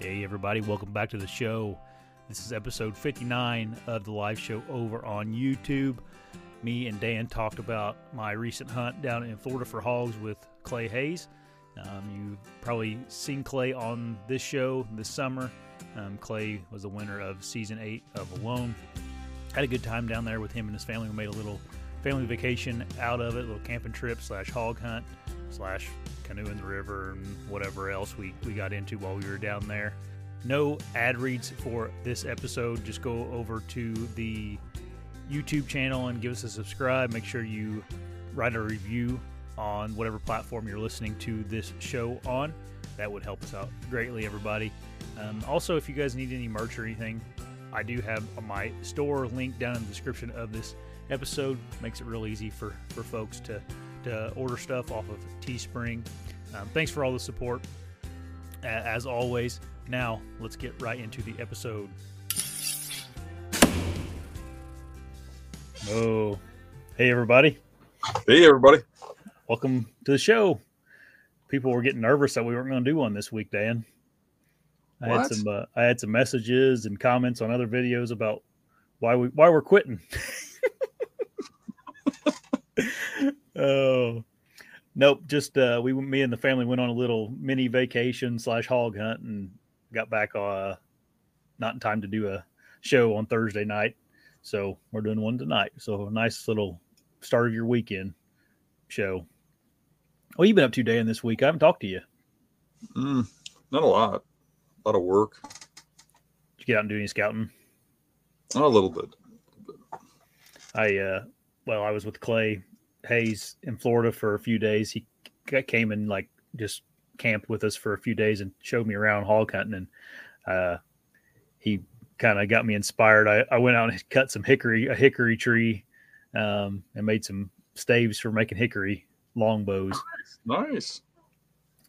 Hey, everybody, welcome back to the show. This is episode 59 of the live show over on YouTube. Me and Dan talked about my recent hunt down in Florida for hogs with Clay Hayes. Um, you've probably seen Clay on this show this summer. Um, Clay was the winner of season eight of Alone. Had a good time down there with him and his family. We made a little family vacation out of it, a little camping trip slash hog hunt slash canoe in the river and whatever else we, we got into while we were down there. No ad reads for this episode. Just go over to the YouTube channel and give us a subscribe. Make sure you write a review on whatever platform you're listening to this show on. That would help us out greatly, everybody. Um, also, if you guys need any merch or anything, I do have my store link down in the description of this episode. Makes it real easy for, for folks to, to order stuff off of Teespring. Um, thanks for all the support, as always. Now, let's get right into the episode. Oh, hey, everybody. Hey, everybody. Welcome to the show. People were getting nervous that we weren't going to do one this week, Dan. I had What? some uh, I had some messages and comments on other videos about why we why we're quitting. oh nope, just uh, we me and the family went on a little mini vacation slash hog hunt and got back uh not in time to do a show on Thursday night. So we're doing one tonight. So a nice little start of your weekend show. What you been up to, Dan, this week? I haven't talked to you. Mm, not a lot. A lot of work. Did you get out and do any scouting? A little bit. I uh well, I was with Clay Hayes in Florida for a few days. He came and like just camped with us for a few days and showed me around hog hunting and uh he kind of got me inspired. I, I went out and cut some hickory a hickory tree um and made some staves for making hickory longbows. Nice.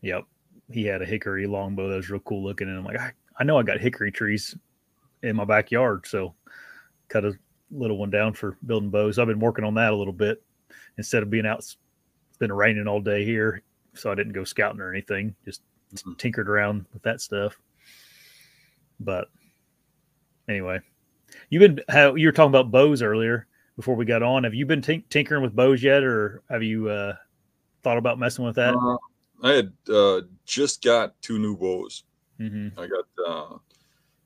Yep. He had a hickory longbow that was real cool looking and I'm like I, I know I got hickory trees in my backyard, so cut a little one down for building bows. I've been working on that a little bit instead of being out. It's been raining all day here, so I didn't go scouting or anything. Just Mhm. tinkered around with that stuff. But anyway, you've been how you were talking about bows earlier before we got on. Have you been tink- tinkering with bows yet, or have you uh, thought about messing with that? Uh, I had uh, just got two new bows. hmm I got uh,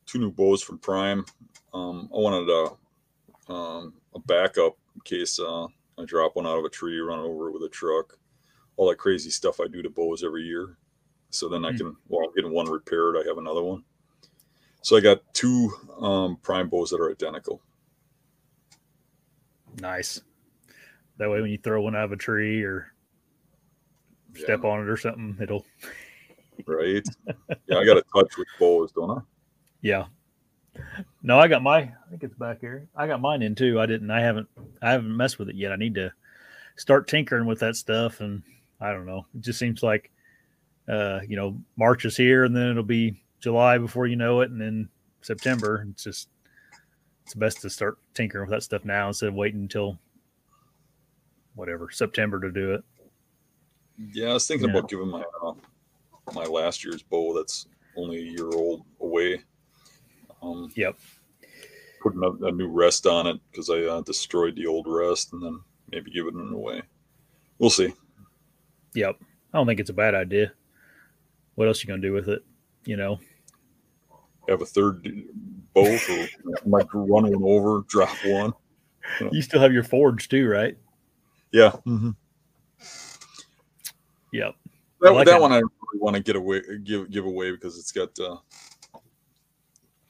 two new bows from Prime. Um, I wanted a, um, a backup in case uh, I drop one out of a tree, run over it with a truck, all that crazy stuff I do to bows every year. So then I Hmm. can, well, I'm getting one repaired. I have another one. So I got two um, Prime bows that are identical. Nice. That way, when you throw one out of a tree or step on it or something, it'll right? yeah, I got a touch with bows, don't I? Yeah. No, I got my. I think it's back here. I got mine in too. I didn't. I haven't. I haven't messed with it yet. I need to start tinkering with that stuff. And I don't know. It just seems like, uh, you know, March is here, and then it'll be July before you know it, and then September. It's just. It's best to start tinkering with that stuff now instead of waiting until whatever September to do it. Yeah, I was thinking about giving my uh, my last year's bow that's only a year old away. Um, Yep. Putting a, a new rest on it because I uh, destroyed the old rest, and then maybe giving it away. We'll see. Yep. I don't think it's a bad idea. What else you gonna do with it? You know. Have a third bow for might run one over, drop one. You still have your forge too, right? Yeah, Yep. that, like that one I really want to get away, give give away because it's got uh,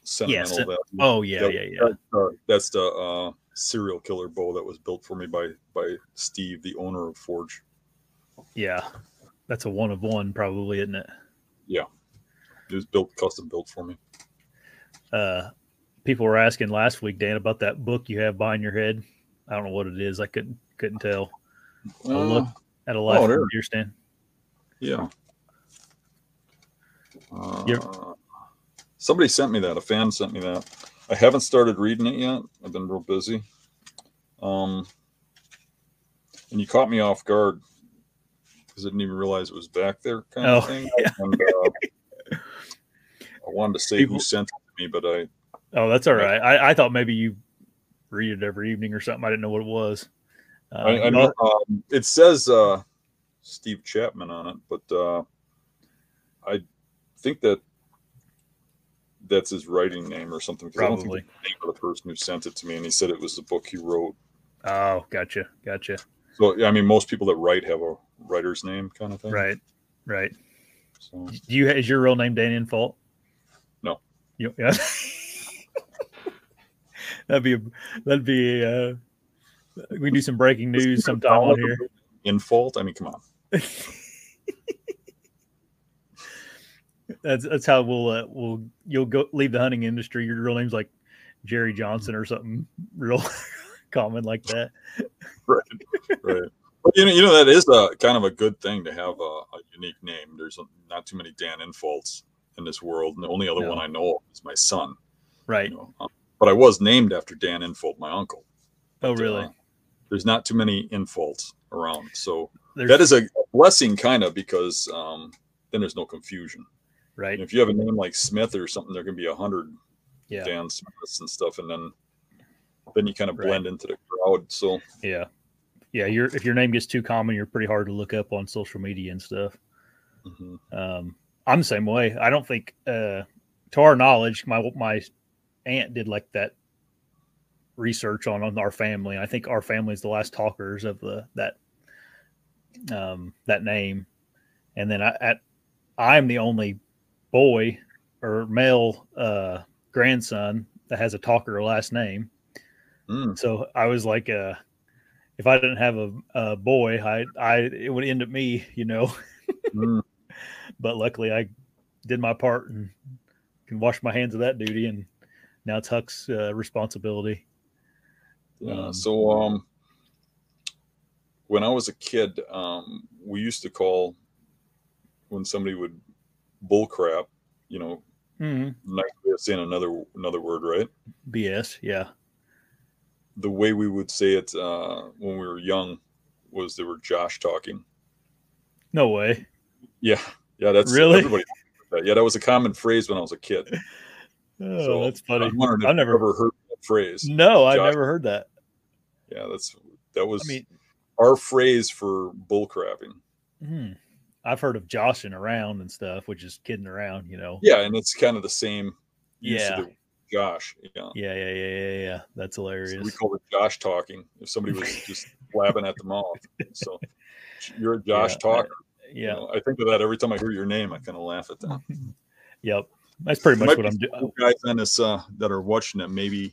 sentimental sen- value. Oh yeah, That- yeah, yeah. That's, uh, that's the uh, serial killer bow that was built for me by by Steve, the owner of Forge. Yeah. That's a one of one, probably, isn't it? Yeah, it was built custom built for me. Uh, people were asking last week, Dan, about that book you have behind your head. I don't know what it is. I couldn't couldn't tell. I'll look Uh, at a life oh, stand. yeah. Uh, somebody sent me that. A fan sent me that. I haven't started reading it yet. I've been real busy. Um, and you caught me off guard because I didn't even realize it was back there, kind Oh, of thing. And, uh, I wanted to say People- who sent it to me, but I Oh, that's all right. I, I thought maybe you read it every evening or something. I didn't know what it was. Uh, I, I know um, it says uh, Steve Chapman on it, but uh, I think that that's his writing name or something. don't think Probably. the name of the person who sent it to me, and he said it was the book he wrote. Oh, gotcha, gotcha. So yeah, I mean, most people that write have a writer's name kind of thing. Right, right. So Do you is your real name Daniel Infalt? No. You, yeah. that'd be that'd be uh we do some breaking news sometime on here. Infalt. I mean, come on. That's that's how we'll uh, we'll you'll go leave the hunting industry. Your real name's like Jerry Johnson or something real common like that. right right but you know you know that is a kind of a good thing to have a, a unique name there's not too many dan Infalts in this world and the only other No. one i know of is my son Right. you know Um, but i was named after dan Infalt my uncle Oh, But, really? uh, there's not too many Infalts around so There's, that is a blessing kind of because um, then there's no confusion right. And if you have a name like smith or something there can be a hundred Yeah. dan smiths and stuff and then then you kind of Right. blend into the crowd so Yeah. Yeah. Your if your name gets too common, you're pretty hard to look up on social media and stuff. mhm. Um, I'm the same way. I don't think, uh, to our knowledge, my my aunt did like that research on on our family. I think our family is the last Teulkers of the that um, that name, and then I at, I'm the only boy or male uh, grandson that has a Teulker last name. Mm, So I was like, uh, if I didn't have a, a boy, I I it would end up me, you know mm. but luckily I did my part and can wash my hands of that duty. And now it's Huck's uh, responsibility. Yeah. Um, so um, when I was a kid, um, we used to call when somebody would bull crap, you know, hmm nice way of saying another another word, right? BS. Yeah. The way we would say it uh, when we were young was they were Josh talking. No way. Yeah, yeah, that's Really? Everybody, yeah, that was a common phrase when I was a kid. Oh, So, that's funny. I wondered if I've never- ever heard that phrase. No, I've never heard that. Yeah, that's that was I mean, our phrase for bull crapping. I've heard of joshing around and stuff, which is kidding around, you know. Yeah, and it's kind of the same Yeah. the Josh. Yeah. Yeah, yeah, yeah, yeah, yeah. That's So hilarious. we call it Josh talking. If somebody was just blabbing at the mouth, so you're a Josh Yeah, talker. You yeah. know, I think of that every time I hear your name. I kind of laugh at that. Yep. That's pretty much what I'm doing. Guys on this uh, that are watching that maybe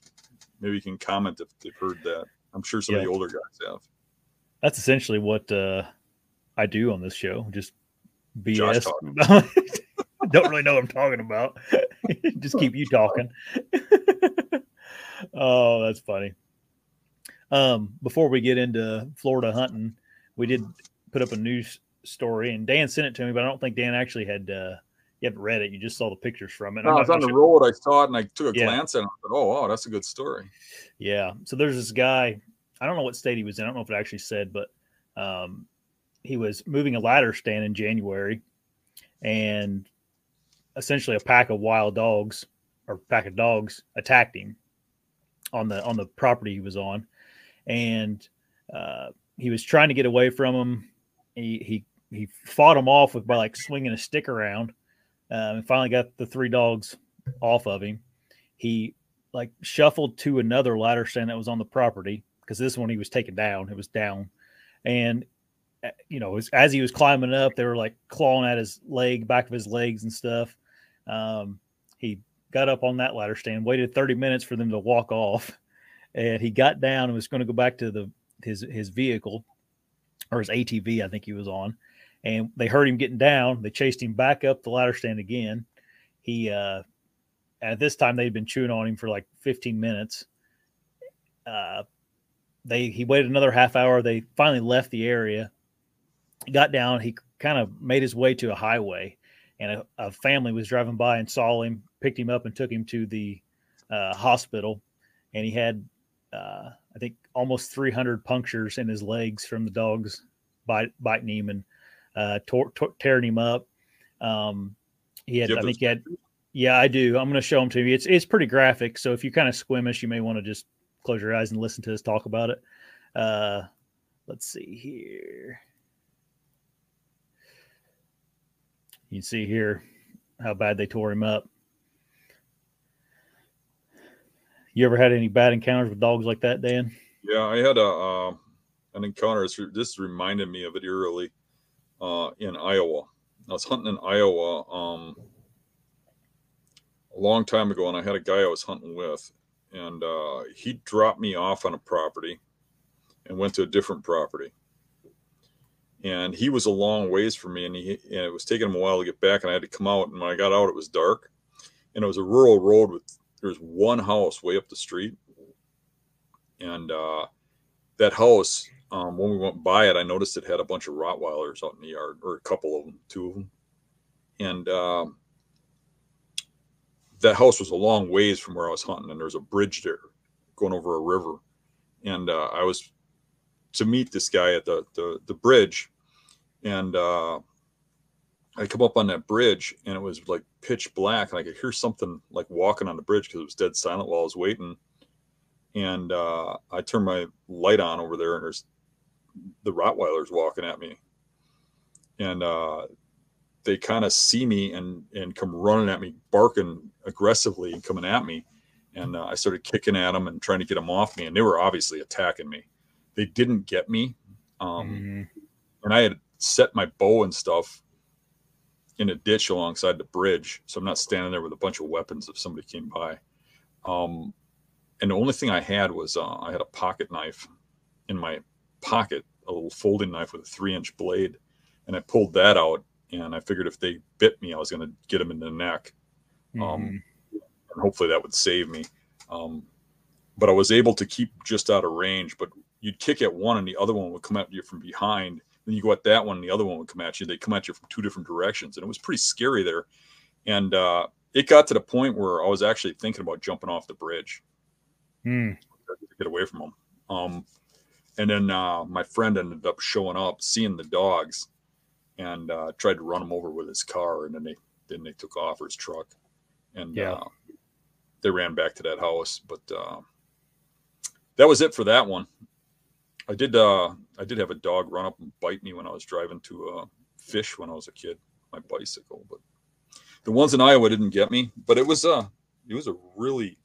maybe you can comment if they've heard that. I'm sure some of the older guys have. That's essentially what uh, I do on this show. Just BS. Don't really know what I'm talking about. Just keep you talking. oh, that's funny. Um, before we get into Florida hunting, we did put up a news story, and Dan sent it to me, but I don't think Dan actually had. Uh, you haven't read it. You just saw the pictures from it. No, I was on the sure- road. I saw it and I took a Yeah. glance at it. Thought, oh, wow, that's a good story. Yeah. So there's this guy. I don't know what state he was in. I don't know if it actually said, but um, he was moving a ladder stand in January, and essentially a pack of wild dogs or pack of dogs attacked him on the on the property he was on, and uh, he was trying to get away from them. He he he fought them off with by like swinging a stick around, um, and finally got the three dogs off of him. He like shuffled to another ladder stand that was on the property because this one he was taken down. It was down, and you know as, as he was climbing up, they were like clawing at his leg, back of his legs and stuff. Um, he got up on that ladder stand, waited 30 minutes for them to walk off, and he got down and was going to go back to the his his vehicle or his ATV, I think he was on, and they heard him getting down. They chased him back up the ladder stand again. He uh, at this time they'd been chewing on him for like 15 minutes. Uh, they he waited another half hour. They finally left the area. Got down. He kind of made his way to a highway, and a, a family was driving by and saw him, picked him up, and took him to the uh, hospital. And he had, uh, I think, almost 300 punctures in his legs from the dogs bite, biting him and uh, tor- tor- tearing him up. Um, he had, I think, he had Yeah, I do. I'm going to show them to you. It's it's pretty graphic, so if you're kind of squeamish, you may want to just close your eyes and listen to us talk about it. Uh, let's see here. You can see here how bad they tore him up. You ever had any bad encounters with dogs like that, Dan? Yeah, I had a uh, an encounter. This reminded me of it eerily uh, in Iowa. I was hunting in Iowa um, a long time ago, and I had a guy I was hunting with, and uh, he dropped me off on a property and went to a different property. And he was a long ways from me, and he and it was taking him a while to get back, and I had to come out. And when I got out, it was dark, and it was a rural road with there's one house way up the street, and uh, that house um, when we went by it, I noticed it had a bunch of Rottweilers out in the yard, or a couple of them, two of them, and um, that house was a long ways from where I was hunting, and there was a bridge there going over a river, and uh, I was to meet this guy at the the, the bridge, and uh, I come up on that bridge, and it was like pitch black, and I could hear something like walking on the bridge because it was dead silent while I was waiting. And uh, I turned my light on over there, and there's the Rottweilers walking at me, and uh, they kind of see me and and come running at me, barking aggressively and coming at me. And uh, I started kicking at them and trying to get them off me, and they were obviously attacking me. They didn't get me, um, mm-hmm. and I had set my bow and stuff in a ditch alongside the bridge, so I'm not standing there with a bunch of weapons if somebody came by. Um, and the only thing I had was uh, I had a pocket knife in my pocket a little folding knife with a three inch blade. And I pulled that out and I figured if they bit me, I was going to get them in the neck. Um, mm-hmm. Um, and hopefully that would save me. Um, but I was able to keep just out of range. But you'd kick at one and the other one would come at you from behind. Then you go at that one and the other one would come at you. They come at you from two different directions. And it was pretty scary there. And uh, it got to the point where I was actually thinking about jumping off the bridge mm. to get away from them. Um, and then uh, my friend ended up showing up, seeing the dogs, and uh, tried to run them over with his car. And then they then they took off his truck, and yeah. uh, they ran back to that house. But uh, that was it for that one. I did uh, I did have a dog run up and bite me when I was driving to uh, fish when I was a kid, my bicycle. But the ones in Iowa didn't get me. But it was a it was a really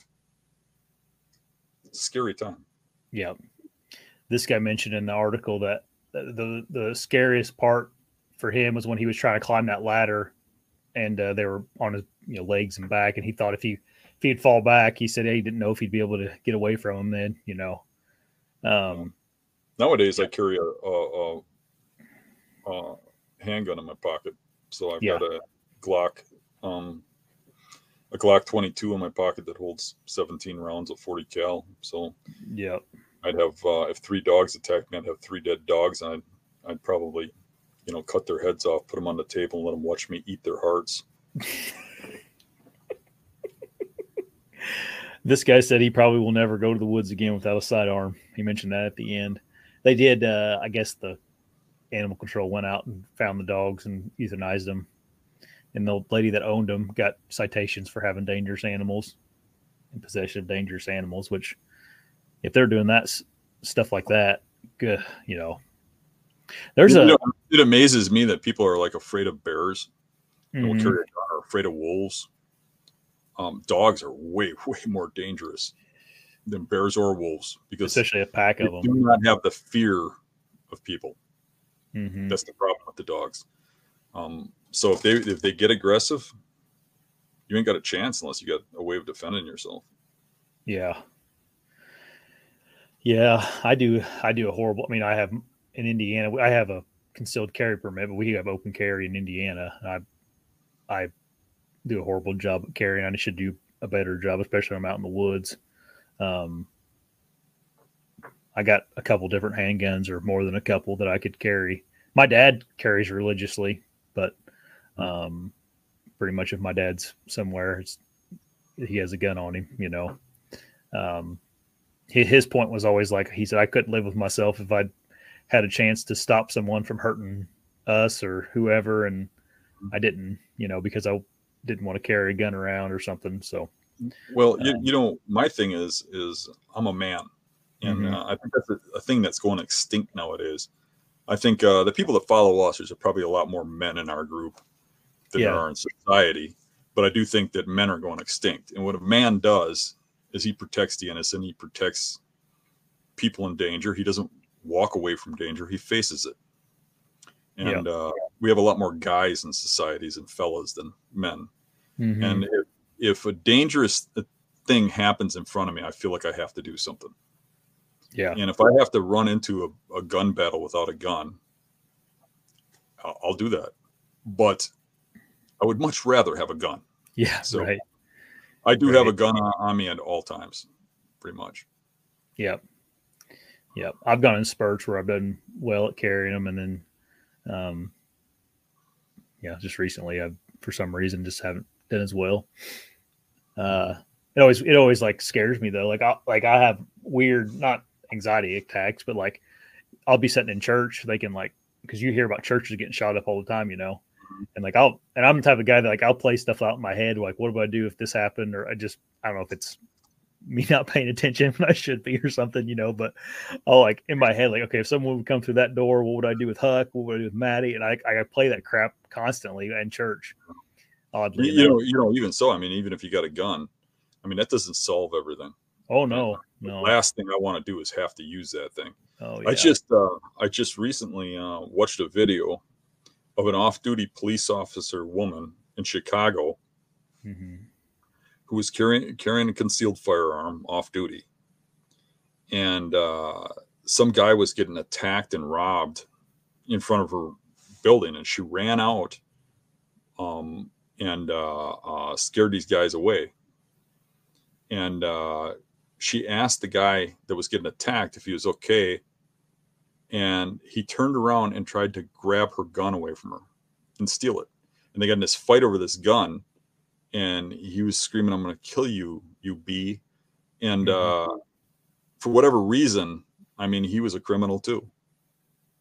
scary time. Yeah this guy mentioned in the article that the the scariest part for him was when he was trying to climb that ladder and uh, they were on his you know legs and back and he thought if he if he'd fall back he said hey, he didn't know if he'd be able to get away from him then you know um, nowadays i carry a, a, a, a, handgun in my pocket so i've yeah. got a glock um, a glock 22 in my pocket that holds 17 rounds of 40 cal so yeah I'd have uh, if three dogs attacked me, I'd have three dead dogs, and I'd I'd probably, you know, cut their heads off, put them on the table, and let them watch me eat their hearts. this guy said he probably will never go to the woods again without a sidearm. He mentioned that at the end. They did, uh, I guess the animal control went out and found the dogs and euthanized them. And the lady that owned them got citations for having dangerous animals in possession of dangerous animals, which if they're doing that stuff like that, good, you know. There's you a. Know, it amazes me that people are like afraid of bears. Mm-hmm. Carry are afraid of wolves. Um, dogs are way, way more dangerous than bears or wolves because especially a pack of them do not have the fear of people. Mm-hmm. That's the problem with the dogs. Um, so if they if they get aggressive, you ain't got a chance unless you got a way of defending yourself. Yeah, yeah, I do. I do a horrible. I mean, I have in Indiana. I have a concealed carry permit, but we have open carry in Indiana. I I do a horrible job of carrying. I should do a better job, especially when I'm out in the woods. Um, I got a couple different handguns, or more than a couple that I could carry. My dad carries religiously, but um, pretty much if my dad's somewhere, he has a gun on him. You know, um, his point was always like he said I couldn't live with myself if I'd had a chance to stop someone from hurting us or whoever, and I didn't, you know, because I didn't want to carry a gun around or something. So, well, um, you, you know, my thing is is I'm a man, and Mhm. uh, I think that's a, a thing that's going extinct nowadays. I think uh, the people that follow us, there's probably a lot more men in our group than Yeah. there are in society. But I do think that men are going extinct, and what a man does is he protects the innocent. He protects people in danger. He doesn't walk away from danger. He faces it. And uh, we have a lot more guys in societies and fellas than men. mhm. And if, a dangerous thing happens in front of me, I feel like I have to do something. yeah, And if I have to run into a, a gun battle without a gun, I'll, I'll do that. But I would much rather have a gun. yeah, so- right. I do have a gun on, on me at all times, pretty much. Yep. Yep. I've gone in spurts where I've done well at carrying them, and then, um, yeah, just recently I've for some reason just haven't done as well. Uh, it always it always like scares me though. Like I like I have weird not anxiety attacks, but like I'll be sitting in church, they can like because you hear about churches getting shot up all the time, you know. And like I'll and I'm the type of guy that like I'll play stuff out in my head, like what do I do if this happened, or I just I don't know if it's me not paying attention when I should be or something, you know. But I'll like in my head, like, okay, if someone would come through that door, what would I do with Huck? What would I do with Maddie? And I, I play that crap constantly in church. Oddly, You, enough. know, you know, even so, I mean, even if you got a gun, I mean, that doesn't solve everything. oh no, The no, last thing I want to do is have to use that thing. oh yeah, I just uh, I just recently uh, watched a video of an off-duty police officer woman in Chicago Mhm. who was carrying carrying a concealed firearm off duty, and uh, some guy was getting attacked and robbed in front of her building, and she ran out um, and uh, uh, scared these guys away. And uh, she asked the guy that was getting attacked if he was okay, and he turned around and tried to grab her gun away from her and steal it. And they got in this fight over this gun, and he was screaming, "I'm going to kill you, you bee!" And uh, for whatever reason, I mean, he was a criminal too.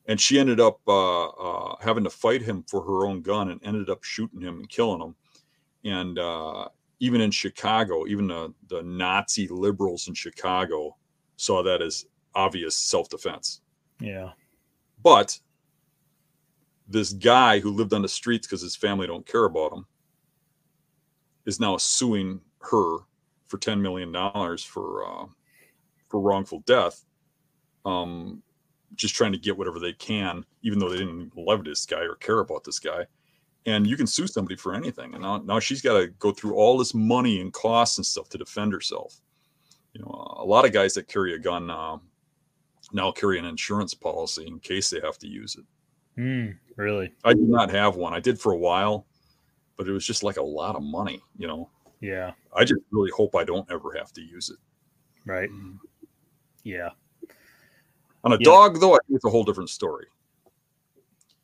And she ended up uh, uh, having to fight him for her own gun, and ended up shooting him and killing him. And uh, even in Chicago, even the, the Nazi liberals in Chicago saw that as obvious self-defense. yeah, But this guy who lived on the streets because his family don't care about him is now suing her for ten million dollars for uh, for wrongful death. Um, just trying to get whatever they can, even though they didn't love this guy or care about this guy. And you can sue somebody for anything. And now, now she's got to go through all this money and costs and stuff to defend herself. You know, a lot of guys that carry a gun uh, now carry an insurance policy in case they have to use it. Hmm, really, I do not have one. I did for a while, but it was just like a lot of money. You know, yeah, I just really hope I don't ever have to use it. right, yeah, On a dog, though, I think it's a whole different story.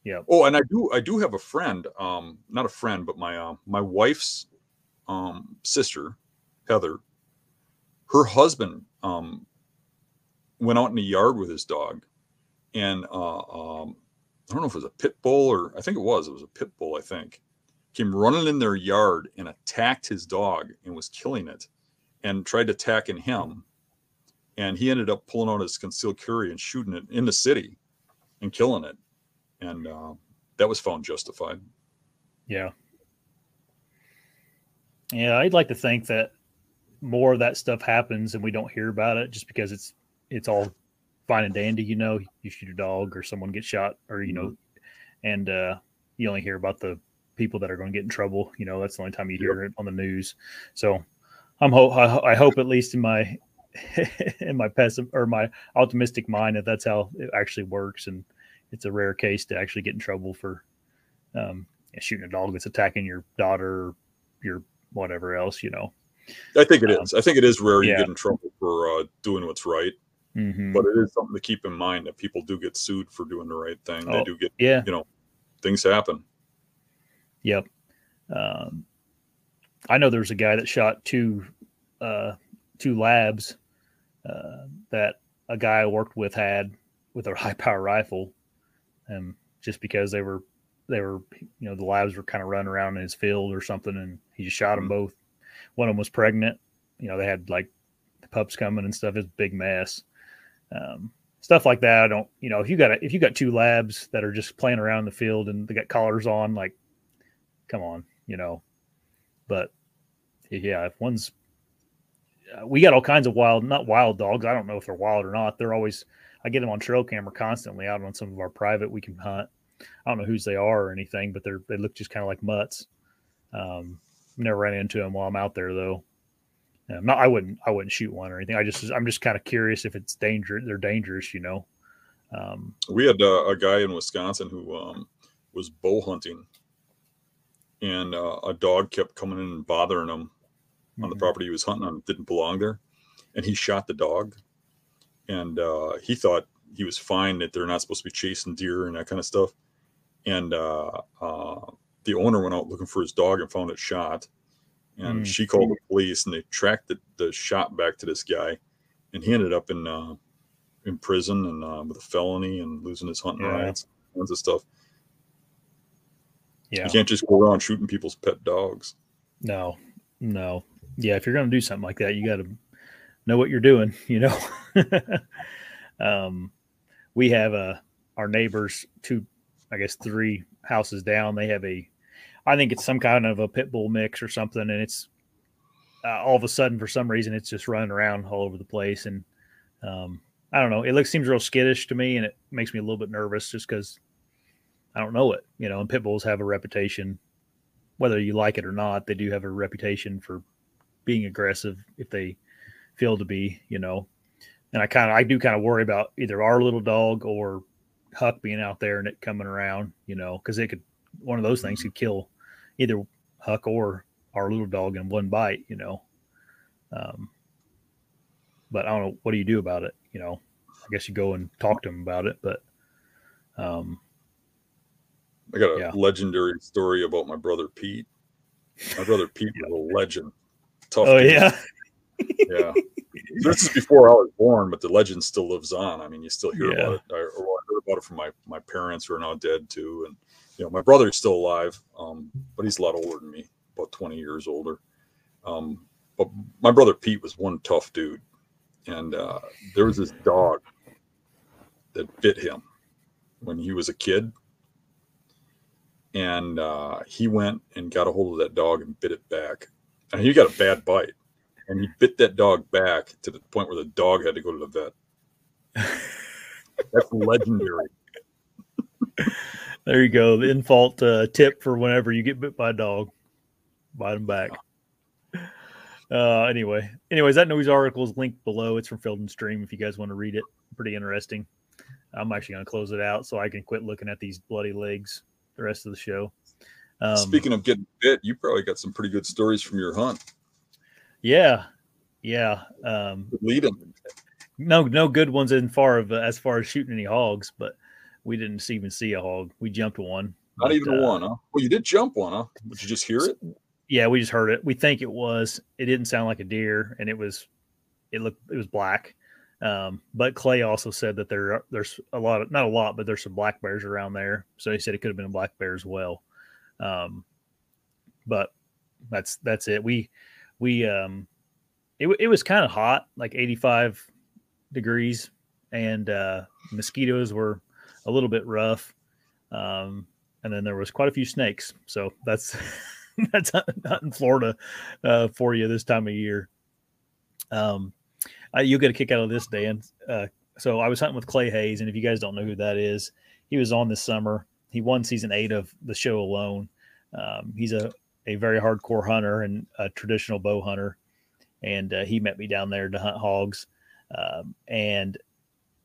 Yeah. Oh, and I do, I do have a friend. Um, not a friend, but my uh, my wife's um sister, Heather. Her husband um went out in the yard with his dog, and uh, um, I don't know if it was a pit bull or I think it was. It was a pit bull. I think came running in their yard and attacked his dog and was killing it, and tried to attacking him and he ended up pulling out his concealed carry and shooting it in the city and killing it and uh, that was found justified yeah, yeah. I'd like to think that more of that stuff happens and we don't hear about it just because it's it's all fine and dandy. You know, you shoot a dog or someone gets shot, or you know, and uh, you only hear about the people that are going to get in trouble. You know, that's the only time you hear it on the news. So I'm ho- I, I hope at least in my in my pessim or my optimistic mind that that's how it actually works, and it's a rare case to actually get in trouble for um, shooting a dog that's attacking your daughter, or your whatever else. You know. i think it Um, is i think it is rare you yeah. get in trouble for uh, doing what's right Mhm. but it is something to keep in mind that people do get sued for doing the right thing they Oh. do get yeah. You know, things happen Yep. Um, I know there's a guy that shot two uh, two labs uh, that a guy I worked with had with a high power rifle, and just because they were they were, you know, the labs were kind of running around in his field or something, and he just shot them Mhm. both. One of them was pregnant. You know, they had like the pups coming and stuff. It's big mess. Um, stuff like that. I don't, you know, if you got a, if you got two labs that are just playing around in the field and they got collars on, like, come on, you know. But yeah, if one's, we got all kinds of wild, not wild dogs. I don't know if they're wild or not. They're always, I get them on trail camera constantly out on some of our private we can hunt. I don't know whose they are or anything, but they're they look just kind of like mutts. Um, never ran into them while I'm out there though. Um, not I wouldn't I wouldn't shoot one or anything. I just I'm just kind of curious if it's dangerous. They're dangerous, you know. Um, We had uh, a guy in Wisconsin who um, was bow hunting, and uh, a dog kept coming in and bothering him on the mhm. property he was hunting on. Didn't belong there, and he shot the dog. And uh, he thought he was fine that they're not supposed to be chasing deer and that kind of stuff. And uh, uh, the owner went out looking for his dog and found it shot. And Mm. she called the police, and they tracked the, the shot back to this guy, and he ended up in uh, in prison and uh, with a felony and losing his hunting Yeah. rights, tons of stuff. yeah. You can't just go around shooting people's pet dogs. No, no. Yeah, if you're going to do something like that, you got to know what you're doing, you know. um, we have uh, our neighbors, two, I guess, three houses down. They have a, I think it's some kind of a pit bull mix or something, and it's uh, all of a sudden for some reason it's just running around all over the place, and um, I don't know. It looks seems real skittish to me, and it makes me a little bit nervous just because I don't know it, you know. And pit bulls have a reputation whether you like it or not, they do have a reputation for being aggressive if they feel to be, you know. And I kind of, I do kind of worry about either our little dog or Huck being out there and it coming around, you know, because it could, one of those things could kill either Huck or our little dog in one bite, you know. Um, but I don't know, what do you do about it? You know, I guess you go and talk to him about it, but, um, I got a Yeah. legendary story about my brother Pete. My brother Pete was a legend. Tough. oh dude. yeah, yeah. This is before I was born, but the legend still lives on. I mean, you still hear Yeah. about it. I, or I heard about it from my my parents who are now dead too, and you know, my brother's still alive, um, but he's a lot older than me, about twenty years older. Um, but my brother Pete was one tough dude, and uh, there was this dog that bit him when he was a kid, and uh, he went and got a hold of that dog and bit it back, and he got a bad bite and he bit that dog back to the point where the dog had to go to the vet. That's legendary. There you go. The Infalt uh, tip for whenever you get bit by a dog, bite them back. Uh, anyway, anyways, that news article is linked below. It's from Field and Stream if you guys want to read it. Pretty interesting. I'm actually going to close it out so I can quit looking at these bloody legs the rest of the show. Um, Speaking of getting bit, you probably got some pretty good stories from your hunt. yeah, yeah. Um, Leading. no, no good ones in far of uh, as far as shooting any hogs, but we didn't even see a hog. We jumped one. Not but, even uh, one, huh? Well, you did jump one, huh? Did you just hear it? Yeah, we just heard it. We think it was. It didn't sound like a deer, and it was. It looked. It was black. Um, but Clay also said that there there's a lot of not a lot, but there's some black bears around there. So he said it could have been a black bear as well. Um, but that's that's it. We we um, it it was kind of hot, like 85 degrees, and uh, mosquitoes were a little bit rough. Um, and then there was quite a few snakes. So that's that's not in Florida uh, for you this time of year. Um, I, you'll get a kick out of this, Dan. Uh, so I was hunting with Clay Hayes, and if you guys don't know who that is, he was on this summer. He won season eight of the show alone. Um, he's a a very hardcore hunter and a traditional bow hunter, and uh, he met me down there to hunt hogs. Um, and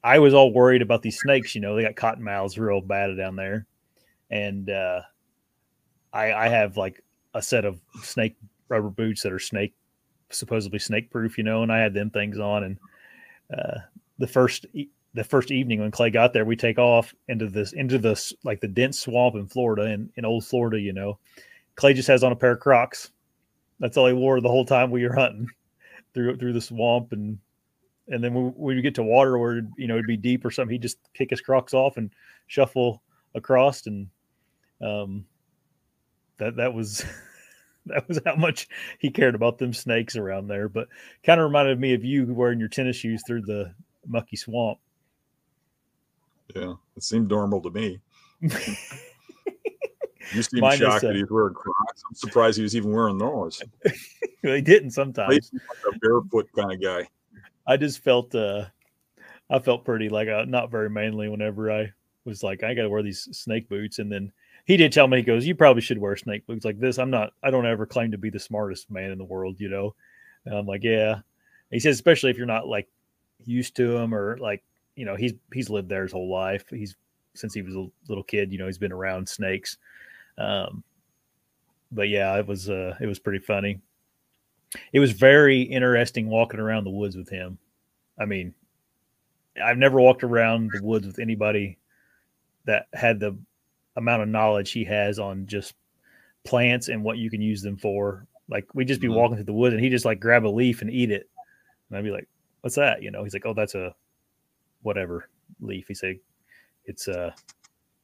I was all worried about these snakes. You know, they got cotton mouths real bad down there, and uh, I, I have like a set of snake rubber boots that are snake supposedly snake proof, you know, and I had them things on. And uh, the first the first evening when Clay got there, we take off into this into this like the dense swamp in Florida in, in old Florida, you know. Clay just has on a pair of Crocs. That's all he wore the whole time we were hunting through through the swamp and and then when, we get to water where you know it'd be deep or something, he'd just kick his Crocs off and shuffle across and Um, that that was that was how much he cared about them snakes around there. But kind of reminded me of you wearing your tennis shoes through the mucky swamp. Yeah, it seemed normal to me. you seemed Mine shocked uh, that he was wearing Crocs. I'm surprised he was even wearing those. they didn't sometimes. Like a barefoot kind of guy. I just felt uh I felt pretty like uh, not very manly whenever I was like I got to wear these snake boots and then he did tell me he goes you probably should wear snake boots like this I'm not I don't ever claim to be the smartest man in the world you know and I'm like yeah he says especially if you're not like used to him or like you know he's he's lived there his whole life he's since he was a little kid you know he's been around snakes um but yeah it was uh it was pretty funny it was very interesting walking around the woods with him I mean, I've never walked around the woods with anybody that had the amount of knowledge he has on just plants and what you can use them for. Like we'd just be Mhm. walking through the woods and he just like grab a leaf and eat it. And I'd be like, What's that? You know, he's like, Oh, that's a whatever leaf. He said, It's uh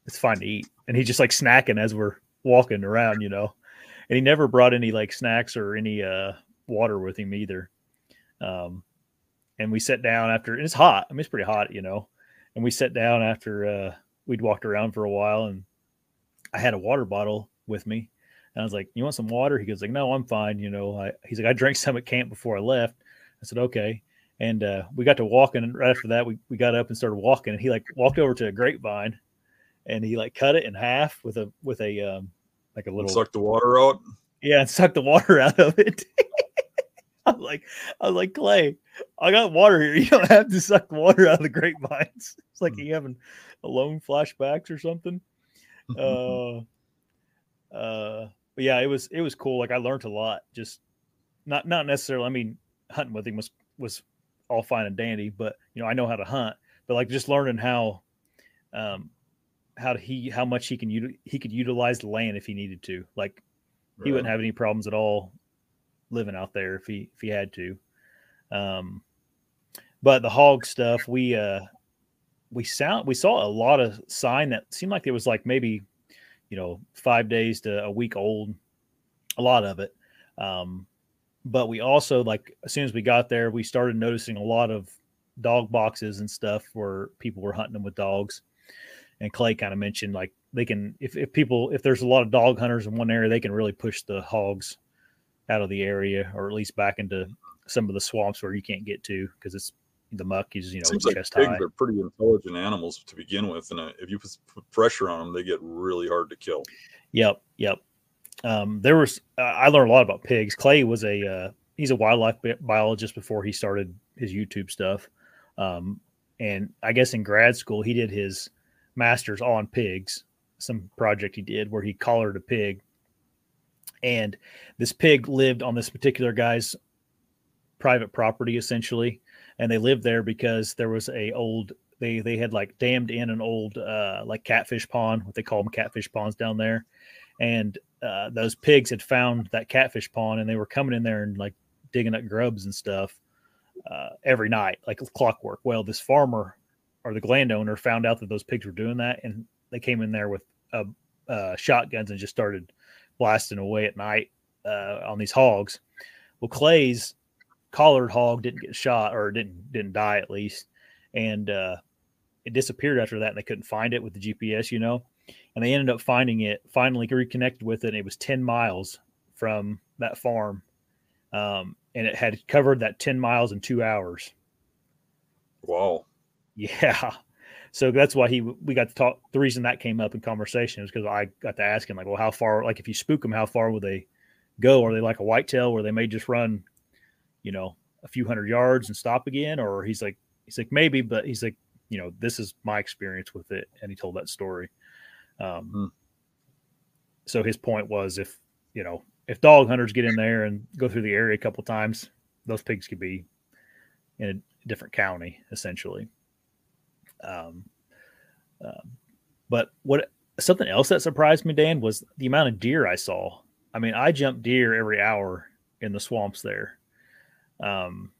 it's fine to eat. And he's just like snacking as we're walking around, you know. And he never brought any like snacks or any uh water with him either. Um and we sat down after and it's hot. I mean, it's pretty hot, you know. And we sat down after uh, we'd walked around for a while, and I had a water bottle with me, and I was like, "You want some water?" He goes like, "No, I'm fine." You know, I, he's like, "I drank some at camp before I left." I said, "Okay." And uh, we got to walking, and right after that, we, we got up and started walking. And he like walked over to a grapevine, and he like cut it in half with a with a um, like a little Suck the water out. yeah, and suck the water out of it. I'm like, I was like, Clay, I got water here. You don't have to suck the water out of the grapevines. It's like you having alone flashbacks or something. Uh, uh, but yeah, it was it was cool. Like I learned a lot. Just not not necessarily. I mean, hunting with him was was all fine and dandy, but you know, I know how to hunt. But like just learning how, um, how he how much he can uti- he could utilize the land if he needed to. Like he wouldn't have any problems at all living out there if he if he had to. Um, but the hog stuff, we uh, we sound we saw a lot of sign that seemed like it was like maybe you know five days to a week old, a lot of it. Um, but we also like as soon as we got there, we started noticing a lot of dog boxes and stuff where people were hunting them with dogs. And Clay kind of mentioned like they can if, if people if there's a lot of dog hunters in one area, they can really push the hogs out of the area or at least back into some of the swamps where you can't get to because it's the muck is you know Seems like chest pigs high. are pretty intelligent animals to begin with, and uh, if you put pressure on them, they get really hard to kill. Yep, yep. Um, there was uh, I learned a lot about pigs. Clay was a uh, he's a wildlife bi- biologist before he started his YouTube stuff, um, and I guess in grad school he did his master's on pigs. Some project he did where he collared a pig, and this pig lived on this particular guy's private property essentially, and they lived there because there was a old they they had like dammed in an old uh, like catfish pond, what they call them catfish ponds down there, and uh, those pigs had found that catfish pond and they were coming in there and like digging up grubs and stuff uh, every night, like clockwork. Well, this farmer or the landowner found out that those pigs were doing that, and they came in there with uh, uh, shotguns and just started blasting away at night uh, on these hogs. Well, Clay's collared hog didn't get shot or didn't didn't die at least, and uh, it disappeared after that. And they couldn't find it with the GPS, you know and they ended up finding it finally reconnected with it and it was 10 miles from that farm. Um, and it had covered that 10 miles in two hours. Wow. yeah. So that's why he we got to talk the reason that came up in conversation was because i got to ask him like well how far like if you spook them how far will they go? Are they like a whitetail where they may just run you know a few hundred yards and stop again? Or he's like he's like maybe but he's like you know this is my experience with it and he told that story um, Hmm. so his point was if you know if dog hunters get in there and go through the area a couple times those pigs could be in a different county essentially um, um, but what something else that surprised me dan was the amount of deer i saw i mean i jump deer every hour in the swamps there um,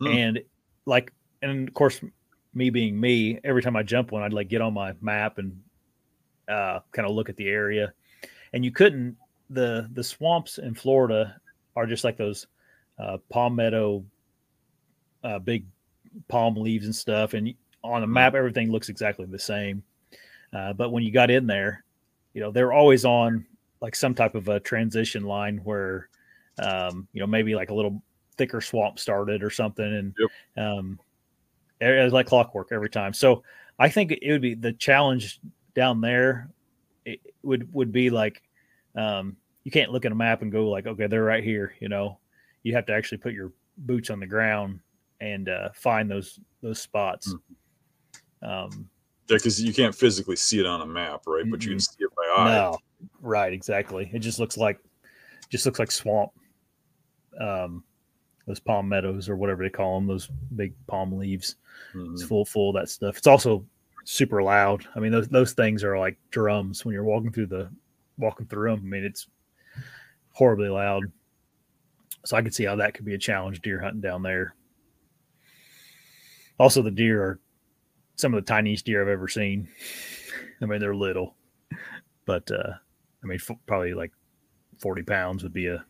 Hmm. and like and of course me being me every time i jump one i'd like get on my map and uh, kind of look at the area, and you couldn't. the The swamps in Florida are just like those uh, palmetto, uh, big palm leaves and stuff, and on a map everything looks exactly the same. Uh, but when you got in there, you know they're always on like some type of a transition line where, um, you know, maybe like a little thicker swamp started or something, and um, it was like clockwork every time. So I think it would be the challenge down there. It would would be like um, you can't look at a map and go like, okay, they're right here. You know, you have to actually put your boots on the ground and uh, find those those spots. Um, Yeah, because you can't physically see it on a map, right? But you can see it by eye. no, right, exactly. It just looks like just looks like swamp. Um, those palmettos or whatever they call them, those big palm leaves. Mhm. It's full full of that stuff. It's also super loud. I mean, those those things are like drums when you're walking through the walking through them. I mean, it's horribly loud. So I could see how that could be a challenge deer hunting down there. Also, the deer are some of the tiniest deer I've ever seen. I mean, they're little, but uh, I mean, f- probably like forty pounds would be a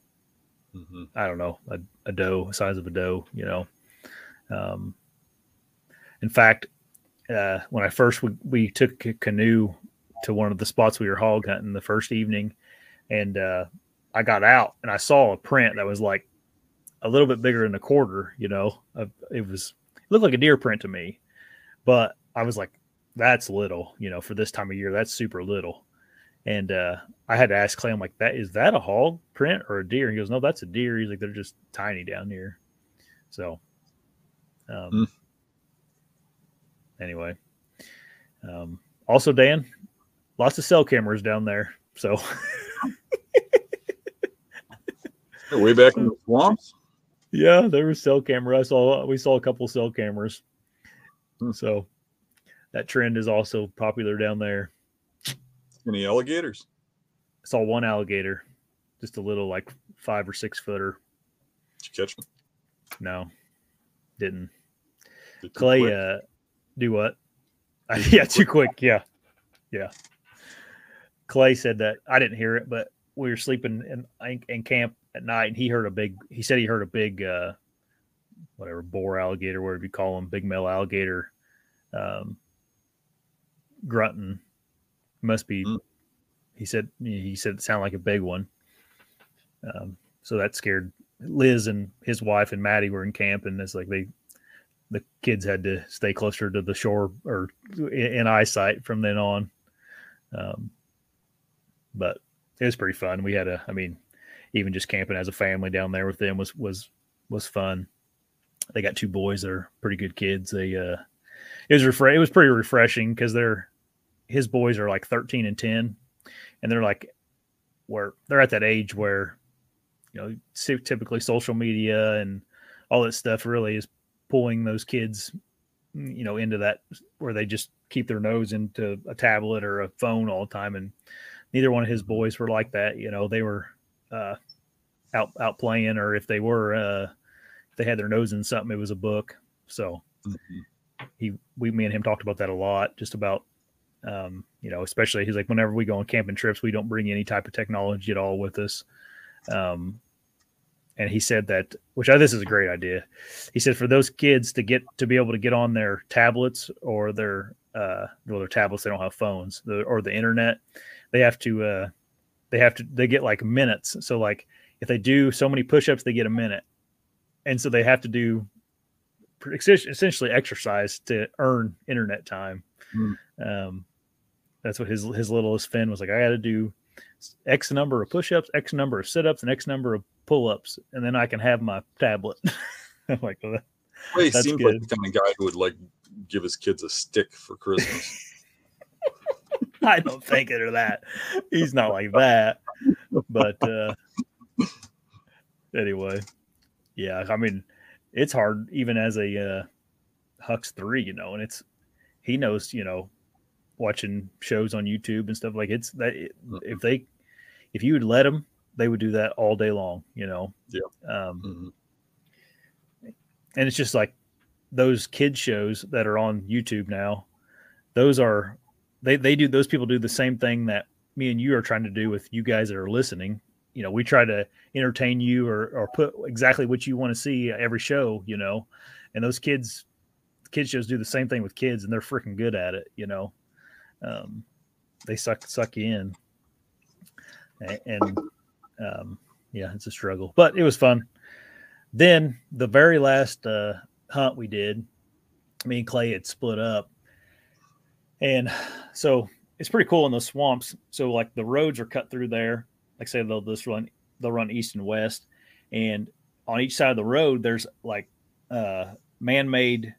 Mhm. I don't know, a, a doe, size of a doe, you know. Um, in fact, uh, when I first we, we took a canoe to one of the spots we were hog hunting the first evening, and uh, I got out and I saw a print that was like a little bit bigger than a quarter. You know, it was it looked like a deer print to me, but I was like, that's little. You know, for this time of year, that's super little. And uh, I had to ask Clay, I'm like, that is that a hog print or a deer? He goes, no, that's a deer. He's like, they're just tiny down here. So, um, Mm. Anyway, um, also Dan, lots of cell cameras down there. So way back in the swamps. yeah, there was cell camera. I saw we saw a couple cell cameras. Hmm. So that trend is also popular down there. Any alligators? I saw one alligator, just a little like five or six footer. Did you catch them? No, didn't. Clay, uh, do what? yeah, too quick. Yeah, yeah. Clay said that I didn't hear it, but we were sleeping in in camp at night, and he heard a big. He said he heard a big, uh, whatever boar alligator, whatever you call them, big male alligator, um, grunting. Must be. Mm. He said he said it sounded like a big one. Um, so that scared Liz and his wife and Maddie were in camp, and it's like they the kids had to stay closer to the shore or in, eyesight from then on. Um, but it was pretty fun. We had a, I mean, even just camping as a family down there with them was was was fun. They got two boys that are pretty good kids. They uh, it was refre- it was pretty refreshing because they're his boys are like thirteen and ten, and they're like where they're at that age where you know typically social media and all that stuff really is pulling those kids you know into that where they just keep their nose into a tablet or a phone all the time. And neither one of his boys were like that you know they were uh out out playing or if they were uh if they had their nose in something it was a book. So Mhm. he we me and him talked about that a lot just about um you know especially he's like whenever we go on camping trips we don't bring any type of technology at all with us. Um and he said that which I this is a great idea. He said for those kids to get to be able to get on their tablets or their uh well their tablets they don't have phones the, or the internet they have to uh they have to they get like minutes. So like if they do so many push-ups they get a minute. And so they have to do essentially exercise to earn internet time. Hmm. um that's what his his littlest Finn was like I got to do X number of push-ups, X number of sit-ups, and X number of pull-ups, and then I can have my tablet. I'm like, well, that- Clay that's seems good. like the kind of guy who would like give his kids a stick for Christmas. I don't think it or that. He's not like that. But uh anyway, yeah, I mean, it's hard even as a uh Hux 3, you know, and it's he knows, you know, watching shows on YouTube and stuff like it's that if they if you would let them, they would do that all day long, you know. Yeah. Um Mhm. and it's just like those kid shows that are on YouTube now. Those are they they do those people do the same thing that me and you are trying to do with you guys that are listening. You know, we try to entertain you or or put exactly what you want to see every show. You know, and those kids, kids shows do the same thing with kids, and they're freaking good at it. You know, um, they suck suck you in, and, um, yeah, it's a struggle, but it was fun. Then the very last uh, hunt we did, me and Clay had split up, and so it's pretty cool in those swamps. So like the roads are cut through there. Like say, they'll just run they'll run east and west, and on each side of the road there's like uh, man-made,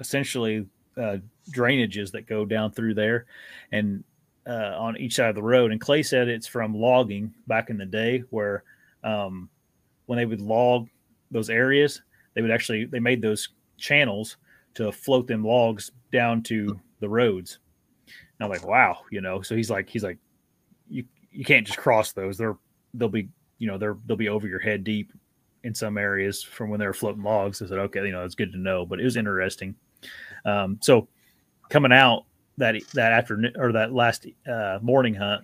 essentially uh, drainages that go down through there, and uh, on each side of the road. And Clay said it's from logging back in the day, where um, when they would log those areas, they would actually they made those channels to float them logs down to the roads. And I'm like, wow, you know. So he's like, he's like, you you can't just cross those. They're they'll be you know they're they'll be over your head deep in some areas from when they were floating logs. I said, okay, you know, it's good to know, but it was interesting. Um, so coming out that that afternoon or that last uh, morning hunt,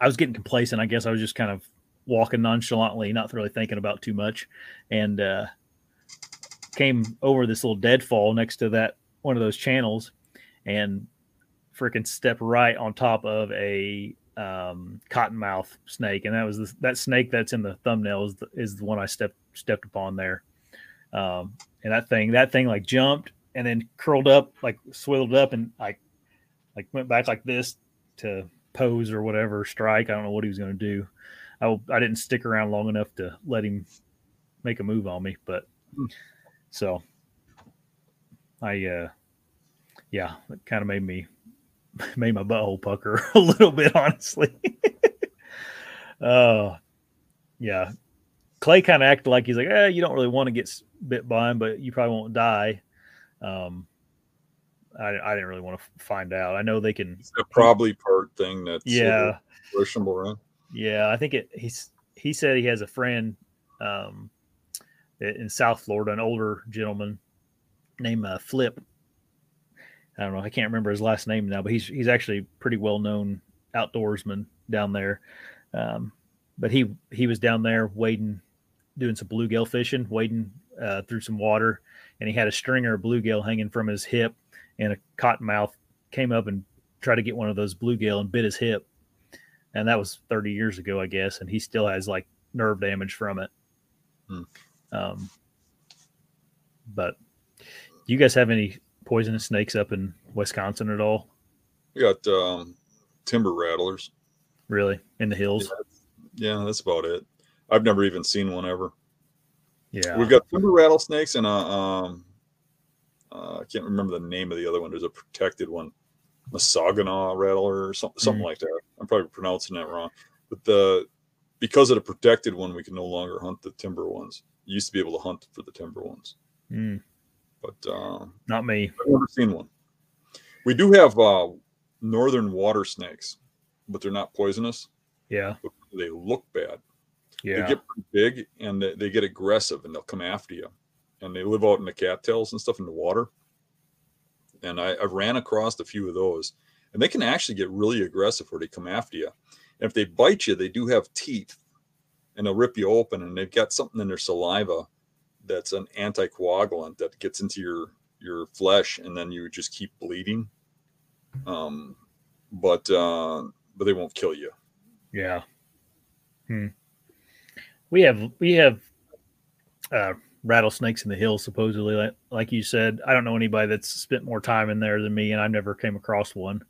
I was getting complacent. I guess I was just kind of walking nonchalantly, not really thinking about too much, and uh, came over this little deadfall next to that one of those channels, and freaking step right on top of a um, cottonmouth snake, and that was the, that snake that's in the thumbnail is the, is the one I stepped stepped upon there. Um, and that thing, that thing like jumped and then curled up, like swiveled up, and like like went back like this to pose or whatever, strike. I don't know what he was going to do. I I didn't stick around long enough to let him make a move on me, but so I uh yeah, it kind of made me made my butthole pucker a little bit, honestly. Oh, uh, yeah. Clay kind of acted like he's like, eh, you don't really want to get bit by him, but you probably won't die. Um, I, I didn't really want to find out. I know they can. It's probably part thing that's yeah questionable, right? Yeah, I think it. He's he said he has a friend um, in South Florida, an older gentleman named uh, Flip. I don't know. I can't remember his last name now, but he's he's actually pretty well known outdoorsman down there. Um, but he he was down there wading, doing some bluegill fishing, wading uh, through some water, and he had a stringer of bluegill hanging from his hip, and a cottonmouth came up and tried to get one of those bluegill and bit his hip, and that was 30 years ago, I guess, and he still has like nerve damage from it. Hmm. Um, but you guys have any poisonous snakes up in Wisconsin at all? We got um, timber rattlers. Really, in the hills? Yeah, yeah, that's about it. I've never even seen one ever. Yeah, we've got timber rattlesnakes and a um, uh, I can't remember the name of the other one. There's a protected one, Massaganaw rattler or something, something mm. like that. I'm probably pronouncing that wrong, but the because of the protected one, we can no longer hunt the timber ones. You used to be able to hunt for the timber ones, mm. but uh, not me. I've never seen one. We do have uh, northern water snakes, but they're not poisonous. Yeah, they look bad. Yeah, they get big and they, they get aggressive and they'll come after you and they live out in the cattails and stuff in the water. And I, I ran across a few of those, and they can actually get really aggressive where they come after you. And if they bite you, they do have teeth, and they'll rip you open, and they've got something in their saliva that's an anticoagulant that gets into your your flesh, and then you just keep bleeding. Um, but uh, but they won't kill you. Yeah. Hmm. We have we have uh, rattlesnakes in the hills, supposedly. Like, like, you said, I don't know anybody that's spent more time in there than me, and I've never came across one.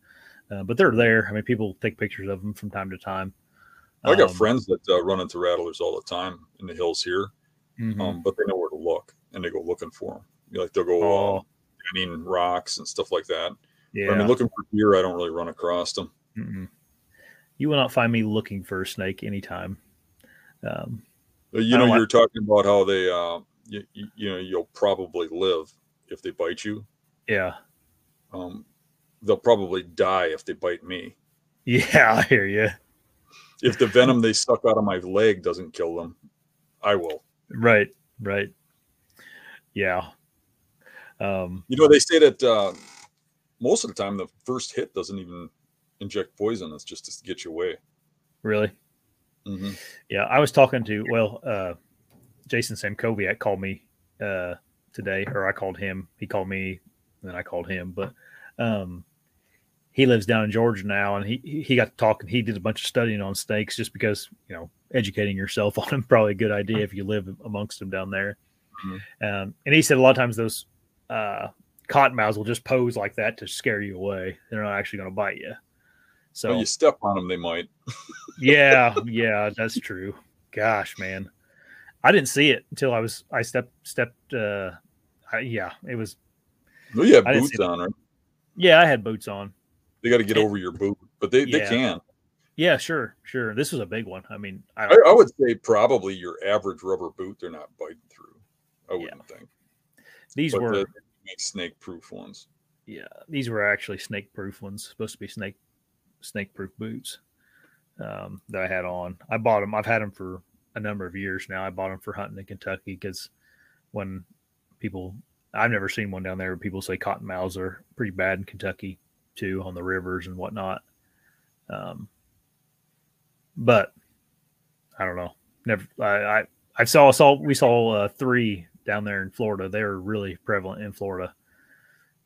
Uh, but they're there. I mean, people take pictures of them from time to time. I got um, friends that uh, run into rattlers all the time in the hills here, mm-hmm. um, but they know where to look and they go looking for them. Like they'll go uh, oh. uh, rocks and stuff like that. Yeah. But, I mean, looking for deer, I don't really run across them. Mm-mm. You will not find me looking for a snake anytime. Um, you know, you're talking about how they uh, you, you, know you'll probably live if they bite you. Yeah. Um, they'll probably die if they bite me. Yeah, I hear you. If the venom they suck out of my leg doesn't kill them, I will. Right. Right. Yeah. Um, you know, they say that uh, most of the time the first hit doesn't even inject poison. It's just to get you away. Really? Mm-hmm. Yeah, I was talking to well, uh, Jason Samkoviak called me uh, today, or I called him. He called me, and then I called him. But um, he lives down in Georgia now, and he he got talking. He did a bunch of studying on snakes just because you know educating yourself on them probably a good idea if you live amongst them down there. Mm-hmm. Um, and he said a lot of times those uh, cottonmouths will just pose like that to scare you away. They're not actually going to bite you. So well, you step on them, they might. yeah, yeah, that's true. Gosh, man, I didn't see it until I was I stepped stepped. uh I, Yeah, it was. Well, you have boots on, right? Yeah, I had boots on. They got to get over your boot, but they yeah. they can. Yeah, sure, sure. This was a big one. I mean, I, I, I would say probably your average rubber boot. They're not biting through. I wouldn't yeah. think. These but were the, snake proof ones. Yeah, these were actually snake proof ones. Supposed to be snake snake proof boots um, that I had on. I bought them. I've had them for a number of years now. I bought them for hunting in Kentucky because when people, I've never seen one down there. But people say cottonmouths are pretty bad in Kentucky too on the rivers and whatnot. Um, but I don't know. Never. I I, I saw saw we saw uh, three down there in Florida. They were really prevalent in Florida.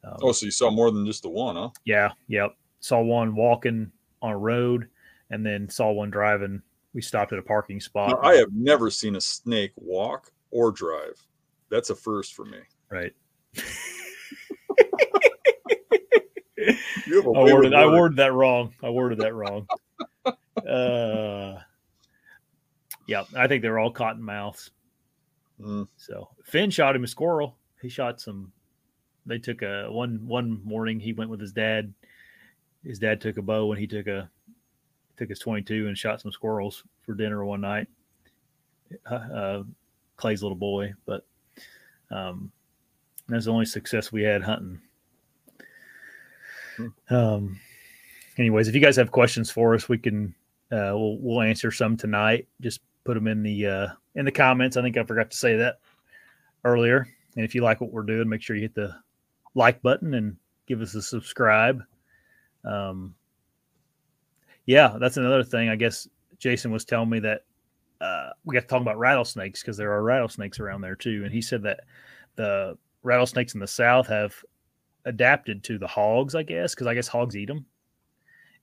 Um, oh, so you saw more than just the one, huh? Yeah. Yep. Saw one walking on a road, and then saw one driving. We stopped at a parking spot. Now, I have never seen a snake walk or drive. That's a first for me. Right. I worded, I worded that wrong. I worded that wrong. uh, yeah, I think they're all cottonmouths. Mm. So Finn shot him a squirrel. He shot some. They took a one one morning. He went with his dad. His dad took a bow and he took a took his twenty two and shot some squirrels for dinner one night. Uh, uh, Clay's little boy, but um, that's the only success we had hunting. Hmm. Um, anyways, if you guys have questions for us, we can uh, we'll we'll answer some tonight. Just put them in the uh, in the comments. I think I forgot to say that earlier. And if you like what we're doing, make sure you hit the like button and give us a subscribe. Um, yeah, that's another thing. I guess Jason was telling me that uh, we got to talk about rattlesnakes because there are rattlesnakes around there too. And he said that the rattlesnakes in the south have adapted to the hogs, I guess, because I guess hogs eat them,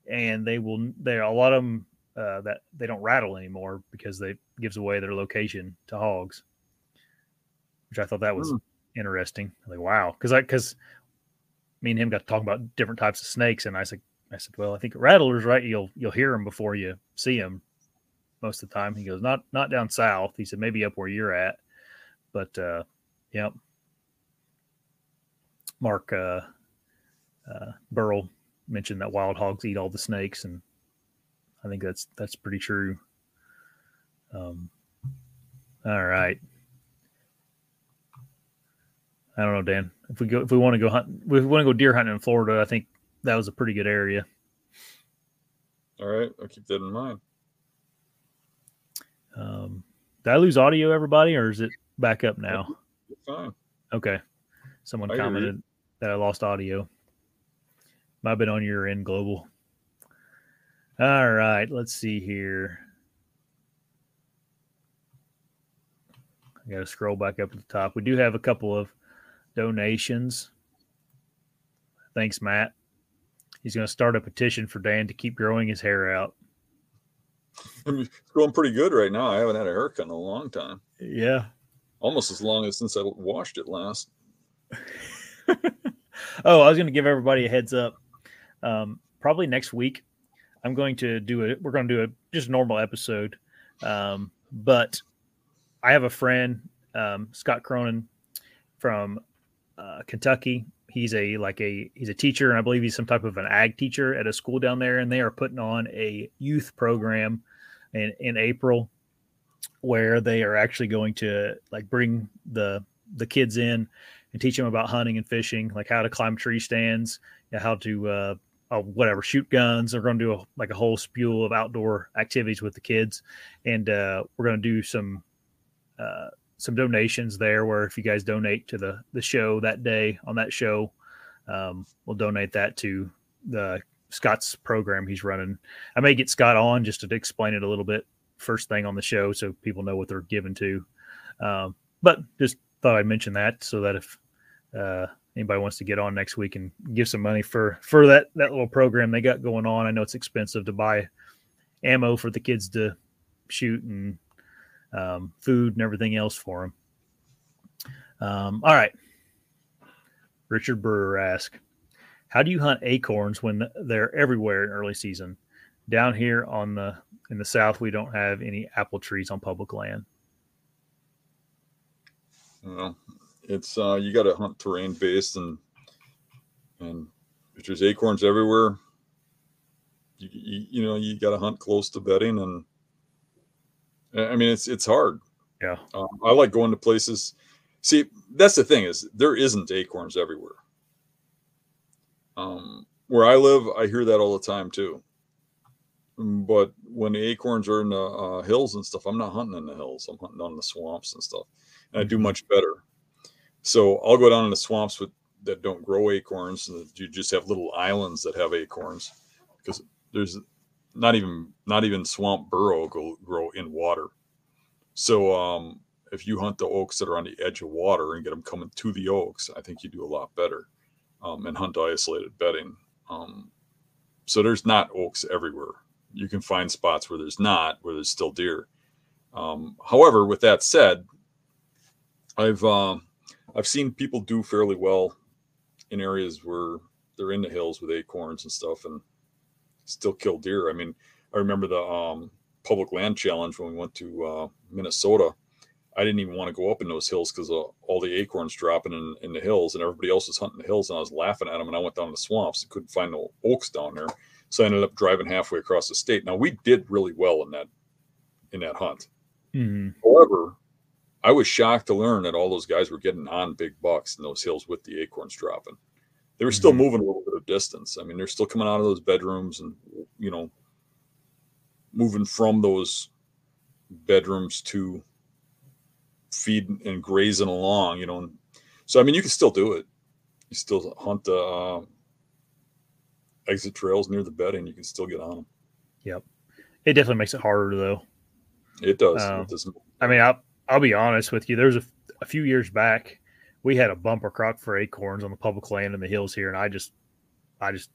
and they will. There a lot of them uh, that they don't rattle anymore because they gives away their location to hogs, which I thought that was mm. interesting. Like wow, because I because me and him got to talk about different types of snakes, and I said I said, well, I think rattlers, right? You'll you'll hear them before you see them most of the time. He goes, not not down south. He said maybe up where you're at, but uh, yep. Mark uh, uh, Burrell mentioned that wild hogs eat all the snakes, and I think that's that's pretty true. Um, all right. I don't know, Dan. If we go, if we want to go hunt, if we want to go deer hunting in Florida, I think that was a pretty good area. All right, I'll keep that in mind. Um, did I lose audio, everybody, or is it back up now? fine. Okay. Someone I commented that I lost audio. Might have been on your end, Global. All right, let's see here. I got to scroll back up to the top. We do have a couple of donations. Thanks, Matt. He's going to start a petition for Dan to keep growing his hair out. It's going pretty good right now. I haven't had a haircut in a long time. Yeah. Almost as long as since I washed it last. oh, I was going to give everybody a heads up. Um, probably next week, I'm going to do it. We're going to do a just normal episode. Um, but I have a friend, um, Scott Cronin from uh, Kentucky. He's a like a he's a teacher, and I believe he's some type of an ag teacher at a school down there. And they are putting on a youth program in in April, where they are actually going to like bring the the kids in and teach them about hunting and fishing, like how to climb tree stands, how to uh, uh, whatever shoot guns. They're going to do a, like a whole spew of outdoor activities with the kids, and uh, we're going to do some uh, some donations there. Where if you guys donate to the the show that day on that show, um, we'll donate that to the Scott's program he's running. I may get Scott on just to explain it a little bit first thing on the show so people know what they're given to. Um, but just thought I'd mention that so that if uh, anybody wants to get on next week and give some money for for that that little program they got going on, I know it's expensive to buy ammo for the kids to shoot and um, food and everything else for them. Um, all right. Richard Brewer asked, "How do you hunt acorns when they're everywhere in early season? Down here on the in the south, we don't have any apple trees on public land." Well, it's uh, you got to hunt terrain based, and and if there's acorns everywhere, you, you, you know you got to hunt close to bedding, and I mean it's it's hard. Yeah, um, I like going to places. See, that's the thing is there isn't acorns everywhere. Um, where I live, I hear that all the time too. But when the acorns are in the uh, hills and stuff, I'm not hunting in the hills. I'm hunting on the swamps and stuff, and I do mm-hmm. much better. So I'll go down in the swamps with that don't grow acorns, and you just have little islands that have acorns, because there's not even not even swamp burrow go, grow in water. So um, if you hunt the oaks that are on the edge of water and get them coming to the oaks, I think you do a lot better. Um, and hunt isolated bedding. Um, so there's not oaks everywhere. You can find spots where there's not, where there's still deer. Um, however, with that said, I've uh, I've seen people do fairly well in areas where they're in the hills with acorns and stuff and still kill deer. I mean, I remember the um, public land challenge when we went to uh, Minnesota. I didn't even want to go up in those hills because uh, all the acorns dropping in, in the hills and everybody else was hunting the hills and I was laughing at them and I went down the swamps and couldn't find no oaks down there. So I ended up driving halfway across the state. Now we did really well in that in that hunt. Mm-hmm. However, I was shocked to learn that all those guys were getting on big bucks in those hills with the acorns dropping. They were still mm-hmm. moving a little bit of distance. I mean, they're still coming out of those bedrooms and you know moving from those bedrooms to feed and grazing along. You know, so I mean, you can still do it. You still hunt the uh, exit trails near the bedding. You can still get on them. Yep, it definitely makes it harder though. It does. Um, it I mean, I I'll be honest with you. There's a, a few years back, we had a bumper crop for acorns on the public land in the hills here, and I just, I just,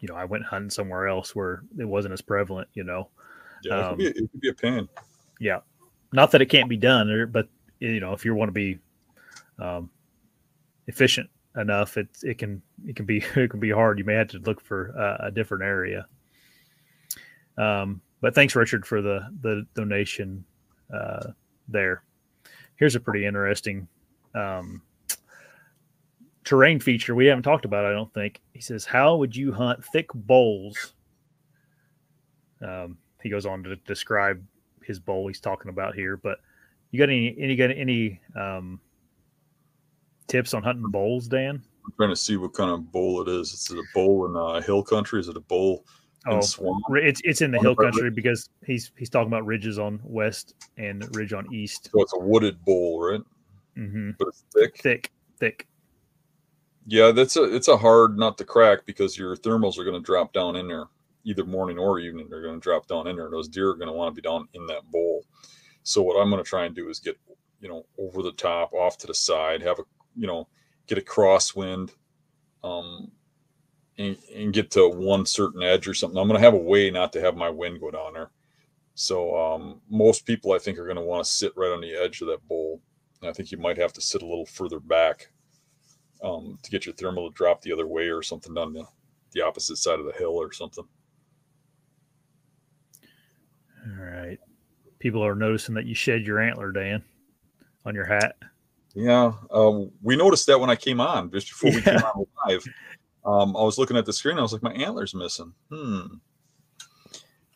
you know, I went hunting somewhere else where it wasn't as prevalent. You know, yeah, it, could, be, um, it could be a pain. Yeah, not that it can't be done, but you know, if you want to be um, efficient enough, it it can it can be it can be hard. You may have to look for a, a different area. Um, but thanks, Richard, for the the donation. Uh, there. Here's a pretty interesting um, terrain feature we haven't talked about. I don't think he says, "How would you hunt thick bowls?" Um, he goes on to describe his bowl he's talking about here. But you got any any got any um, tips on hunting bowls, Dan? I'm trying to see what kind of bowl it is. Is it a bowl in uh, hill country? Is it a bowl Oh, it's it's in the hill country because he's he's talking about ridges on west and ridge on east. So it's a wooded bowl, right? Mm-hmm. But it's thick, thick, thick. Yeah, that's a it's a hard nut to crack because your thermals are going to drop down in there either morning or evening. They're going to drop down in there. Those deer are going to want to be down in that bowl. So what I'm going to try and do is get you know over the top, off to the side, have a you know get a crosswind, um, and, and get to one certain edge or something. I'm going to have a way not to have my wind go down there. So um, most people, I think, are going to want to sit right on the edge of that bowl. And I think you might have to sit a little further back um, to get your thermal to drop the other way or something down the, the opposite side of the hill or something. All right. People are noticing that you shed your antler, Dan, on your hat. Yeah, um, we noticed that when I came on just before we came on live um, I was looking at the screen. I was like, my antler's missing. Hmm.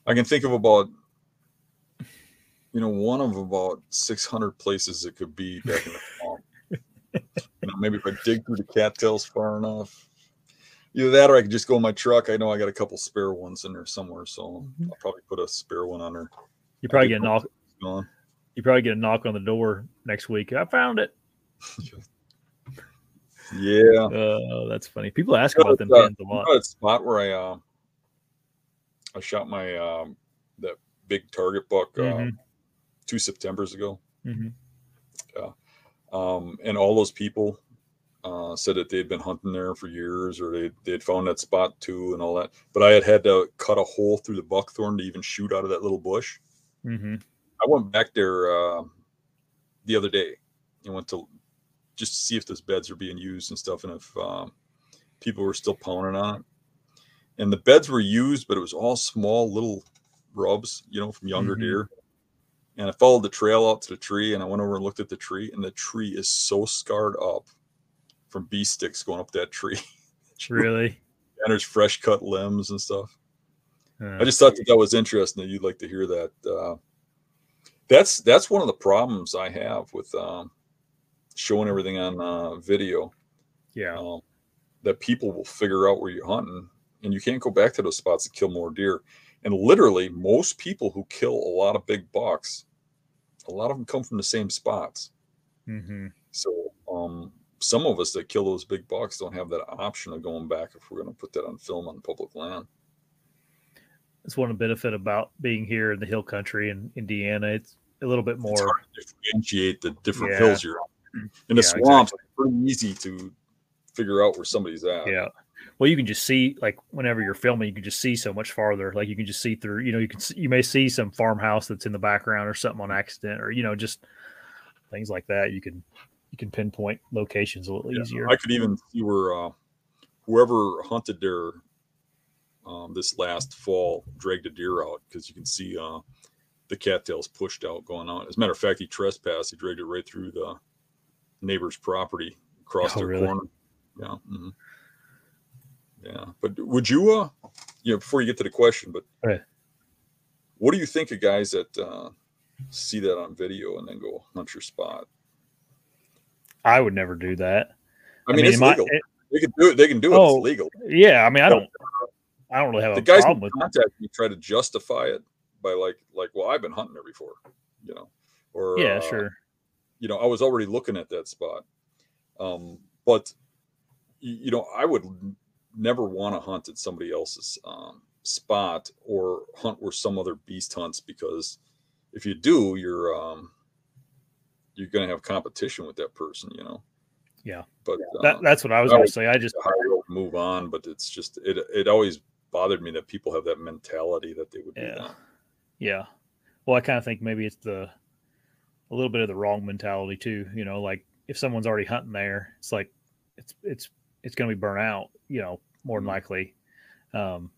I can think of about, you know, one of about 600 places it could be back in the swamp. you know, maybe if I dig through the cattails far enough. Either that or I could just go in my truck. I know I got a couple spare ones in there somewhere. So mm-hmm. I'll probably put a spare one on there. You probably get a knock. You probably get a knock on the door next week. I found it. Yeah. Oh, that's funny. People ask You know about them uh, a you know spot where I uh, I shot my um, that big target buck uh, Mhm. Two September's ago. Mhm. um, and all those people uh, said that they'd been hunting there for years or they they'd found that spot too and all that. But I had had to cut a hole through the buckthorn to even shoot out of that little bush. Mhm. I went back there uh, the other day and went to just to see if those beds are being used and stuff, and if um, people were still pounding on it. And the beds were used, but it was all small little rubs, you know, from younger Mhm. deer. And I followed the trail out to the tree, and I went over and looked at the tree, and the tree is so scarred up from bee sticks going up that tree. Really? and there's fresh cut limbs and stuff. Uh, I just thought that that was interesting that you'd like to hear that. Uh, that's that's one of the problems I have with um, showing everything on uh, video. yeah. Um, that people will figure out where you're hunting, and you can't go back to those spots to kill more deer. And literally, most people who kill a lot of big bucks, a lot of them come from the same spots. hmm So um, some of us that kill those big bucks don't have that option of going back if we're going to put that on film on public land. That's one benefit about being here in the hill country in Indiana. It's a little bit it's more. hard to differentiate the different Yeah. hills you're on. In the Yeah, swamps, it's pretty easy to figure out where somebody's at. Yeah. Well, you can just see like whenever you're filming, you can just see so much farther. Like you can just see through. You know, you can see, you may see some farmhouse that's in the background or something on accident, or you know, just things like that. You can you can pinpoint locations a little Yeah. easier. I could even see where uh, whoever hunted there um, this last fall dragged a deer out because you can see uh, the cattails pushed out going on. As a matter of fact, he trespassed. He dragged it right through the neighbor's property across Oh, their really? corner. Yeah. mhm. Yeah. But would you, uh, you know, before you get to the question, but Right. what do you think of guys that uh, see that on video and then go hunt your spot? I would never do that. I mean, it's in my- legal. they can do it. They can do it. Oh, it's legal. yeah, I mean, I don't. I don't really have the a guys problem with. contact me try to justify it by like like well i've been hunting there before you know or Yeah, uh, sure. you know i was already looking at that spot um but you know i would never want to hunt at somebody else's um, spot or hunt where some other beast hunts because if you do you're um you're going to have competition with that person you know Yeah. but That, uh, that's what I was going to say. I just how you move on but it's just it it always bothered me that people have that mentality that they would Yeah. that. Yeah. Well, I kind of think maybe it's the a little bit of the wrong mentality too. You know, like if someone's already hunting there, it's like it's it's it's going to be burnt out. You know, more than Mhm. likely. Um,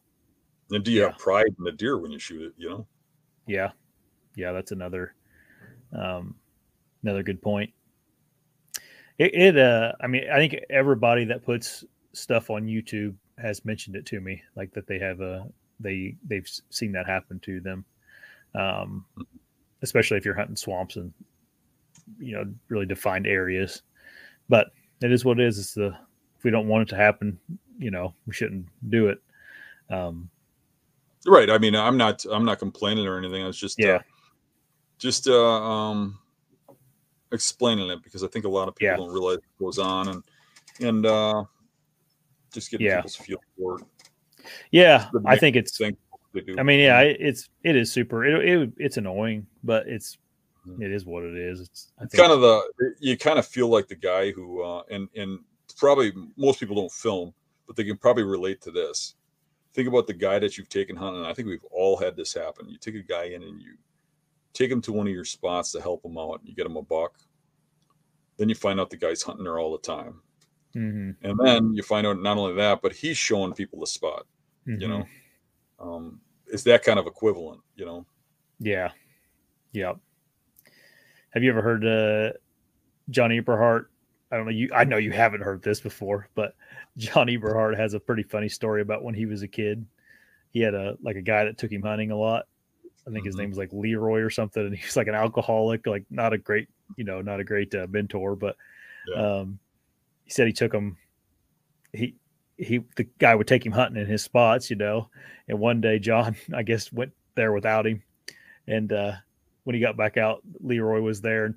And do you Yeah. have pride in the deer when you shoot it? You know, yeah, yeah, that's another um, another good point. It, it uh, I mean, I think everybody that puts stuff on YouTube has mentioned it to me, like that they have a they they've seen that happen to them, um, especially if you're hunting swamps and you know really defined areas. But it is what it is. It's the we don't want it to happen, you know, we shouldn't do it. Um, right? I mean, I'm not I'm not complaining or anything. I was just Yeah. uh, just uh, um, explaining it because I think a lot of people Yeah. don't realize what goes on and and uh, just getting Yeah. people's feel for it. yeah, I think it's do. I mean, yeah, it's it is super. It, it it's annoying, but it's Mhm. it is what it is. It's I It's kind of the you kind of feel like the guy who uh, and and probably most people don't film, but they can probably relate to this. Think about the guy that you've taken hunting. I think we've all had this happen. You take a guy in and you take him to one of your spots to help him out. You get him a buck. Then you find out the guy's hunting there all the time, Mhm, and then you find out not only that, but he's showing people the spot. You mhm. know, um, it's that kind of equivalent. You know, yeah, yep. Have you ever heard uh, John Eberhart? I don't know you. I know you haven't heard this before, but John Eberhart has a pretty funny story about when he was a kid. He had a like a guy that took him hunting a lot. I think his Mhm. name was like Leroy or something, and he's like an alcoholic, like not a great, you know, not a great uh, mentor, but Yeah. um, he said he took him. He he the guy would take him hunting in his spots, you know. And one day John, I guess, went there without him, and uh, when he got back out, Leroy was there, and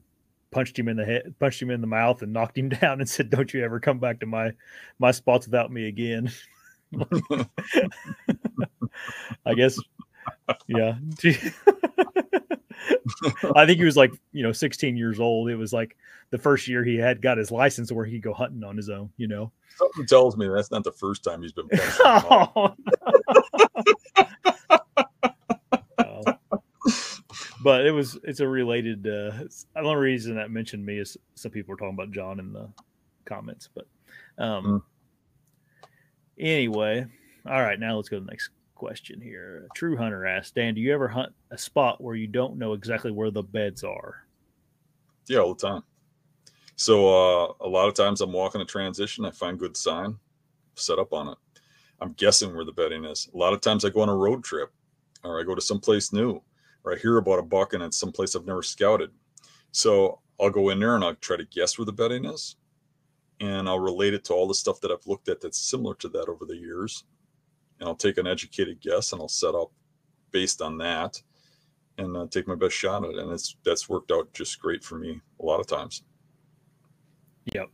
punched him in the head, punched him in the mouth, and knocked him down, and said, "Don't you ever come back to my my spots without me again." I guess, yeah. I think he was like, you know, 16 years old. It was like the first year he had got his license where he could go hunting on his own, you know. Something tells me that's not the first time he's been punched. oh. But it was it's a related uh the only reason that mentioned me is some people were talking about John in the comments, but um mm. anyway, all right, now let's go to the next question here. True Hunter asked, Dan, do you ever hunt a spot where you don't know exactly where the beds are? Yeah, all the time. So uh, a lot of times I'm walking a transition, I find good sign, set up on it. I'm guessing where the bedding is. A lot of times I go on a road trip or I go to someplace new or I hear about a buck and it's someplace I've never scouted. So I'll go in there and I'll try to guess where the bedding is. And I'll relate it to all the stuff that I've looked at that's similar to that over the years and I'll take an educated guess and I'll set up based on that and uh, take my best shot at it. And it's that's worked out just great for me a lot of times. Yep.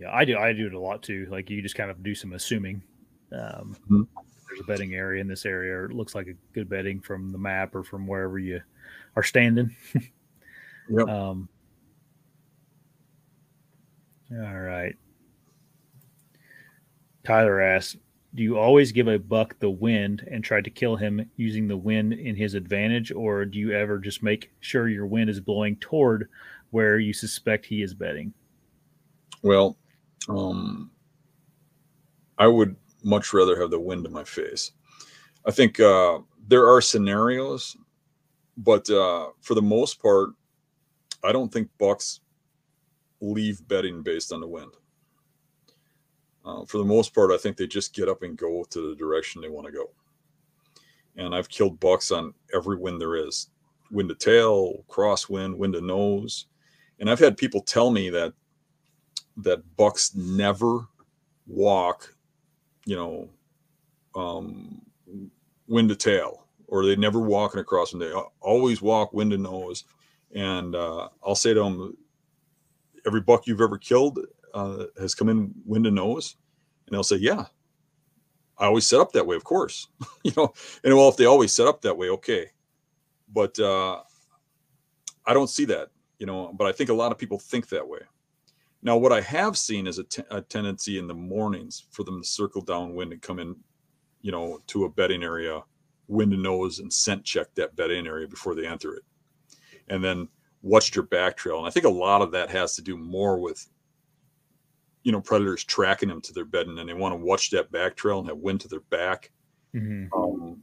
Yeah, I do. I do it a lot too. Like you just kind of do some assuming. Um, mm-hmm. There's a bedding area in this area. or it looks like a good bedding from the map or from wherever you are standing. yep. Um, all right. Tyler asks, do you always give a buck the wind and try to kill him using the wind in his advantage, or do you ever just make sure your wind is blowing toward where you suspect he is bedding? Well, um, I would much rather have the wind in my face. I think uh, there are scenarios, but uh, for the most part, I don't think bucks leave bedding based on the wind. Uh, for the most part, I think they just get up and go to the direction they want to go. And I've killed bucks on every wind there is wind to tail, crosswind, wind to nose. And I've had people tell me that that bucks never walk, you know, um, wind to tail, or they never walk in a crosswind. They always walk wind to nose. And uh, I'll say to them, every buck you've ever killed uh, has come in wind and nose? And they'll say, yeah, I always set up that way, of course. you know, and well, if they always set up that way, okay. But uh, I don't see that, you know, but I think a lot of people think that way. Now, what I have seen is a, t- a tendency in the mornings for them to circle downwind and come in, you know, to a bedding area, wind and nose, and scent check that bedding area before they enter it. And then watch your back trail. And I think a lot of that has to do more with you know predators tracking them to their bedding and they want to watch that back trail and have wind to their back mm-hmm. um,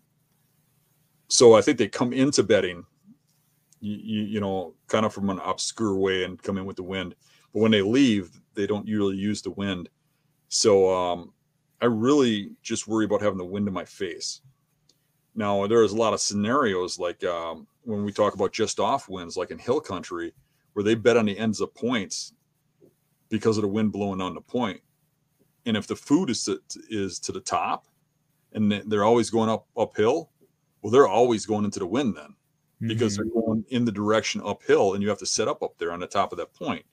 so i think they come into bedding you, you, you, know kind of from an obscure way and come in with the wind but when they leave they don't usually use the wind so um, i really just worry about having the wind in my face now there's a lot of scenarios like um, when we talk about just off winds like in hill country where they bet on the ends of points because of the wind blowing on the point. And if the food is to, is to the top and they're always going up uphill, well, they're always going into the wind then because mm-hmm. they're going in the direction uphill and you have to set up up there on the top of that point.